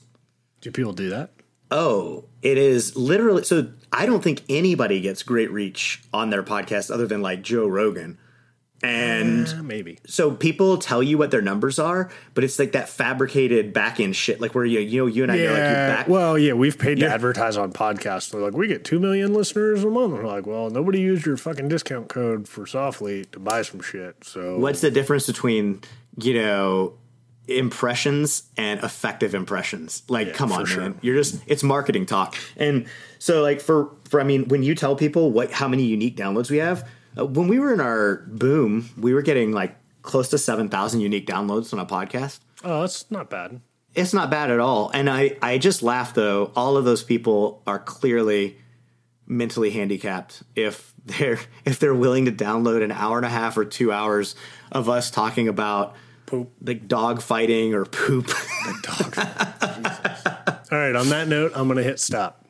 B: Do people do that?
A: Oh, it is literally so I don't think anybody gets great reach on their podcast other than like Joe Rogan. And
B: Eh, maybe.
A: so people tell you what their numbers are, but it's like that fabricated back end shit, like where you you know you and I know like you
B: Yeah.
A: back
B: well, yeah, we've paid to advertise on podcasts. They're like, we get two million listeners a month. We're like, well, nobody used your fucking discount code for Softly to buy some shit. So
A: what's the difference between you know impressions and effective impressions. Like,
B: Yeah,
A: come on,
B: sure.
A: man. You're just it's marketing talk. And so like for for I mean, when you tell people what how many unique downloads we have, uh, when we were in our boom, we were getting like close to 7,000 unique downloads on a podcast.
B: Oh, that's not bad.
A: It's not bad at all. And I, I just laugh though. All of those people are clearly mentally handicapped if they're if they're willing to download an hour and a half or two hours of us talking about
B: Poop.
A: like dog fighting or poop.
B: All right. On that note, I'm gonna hit stop.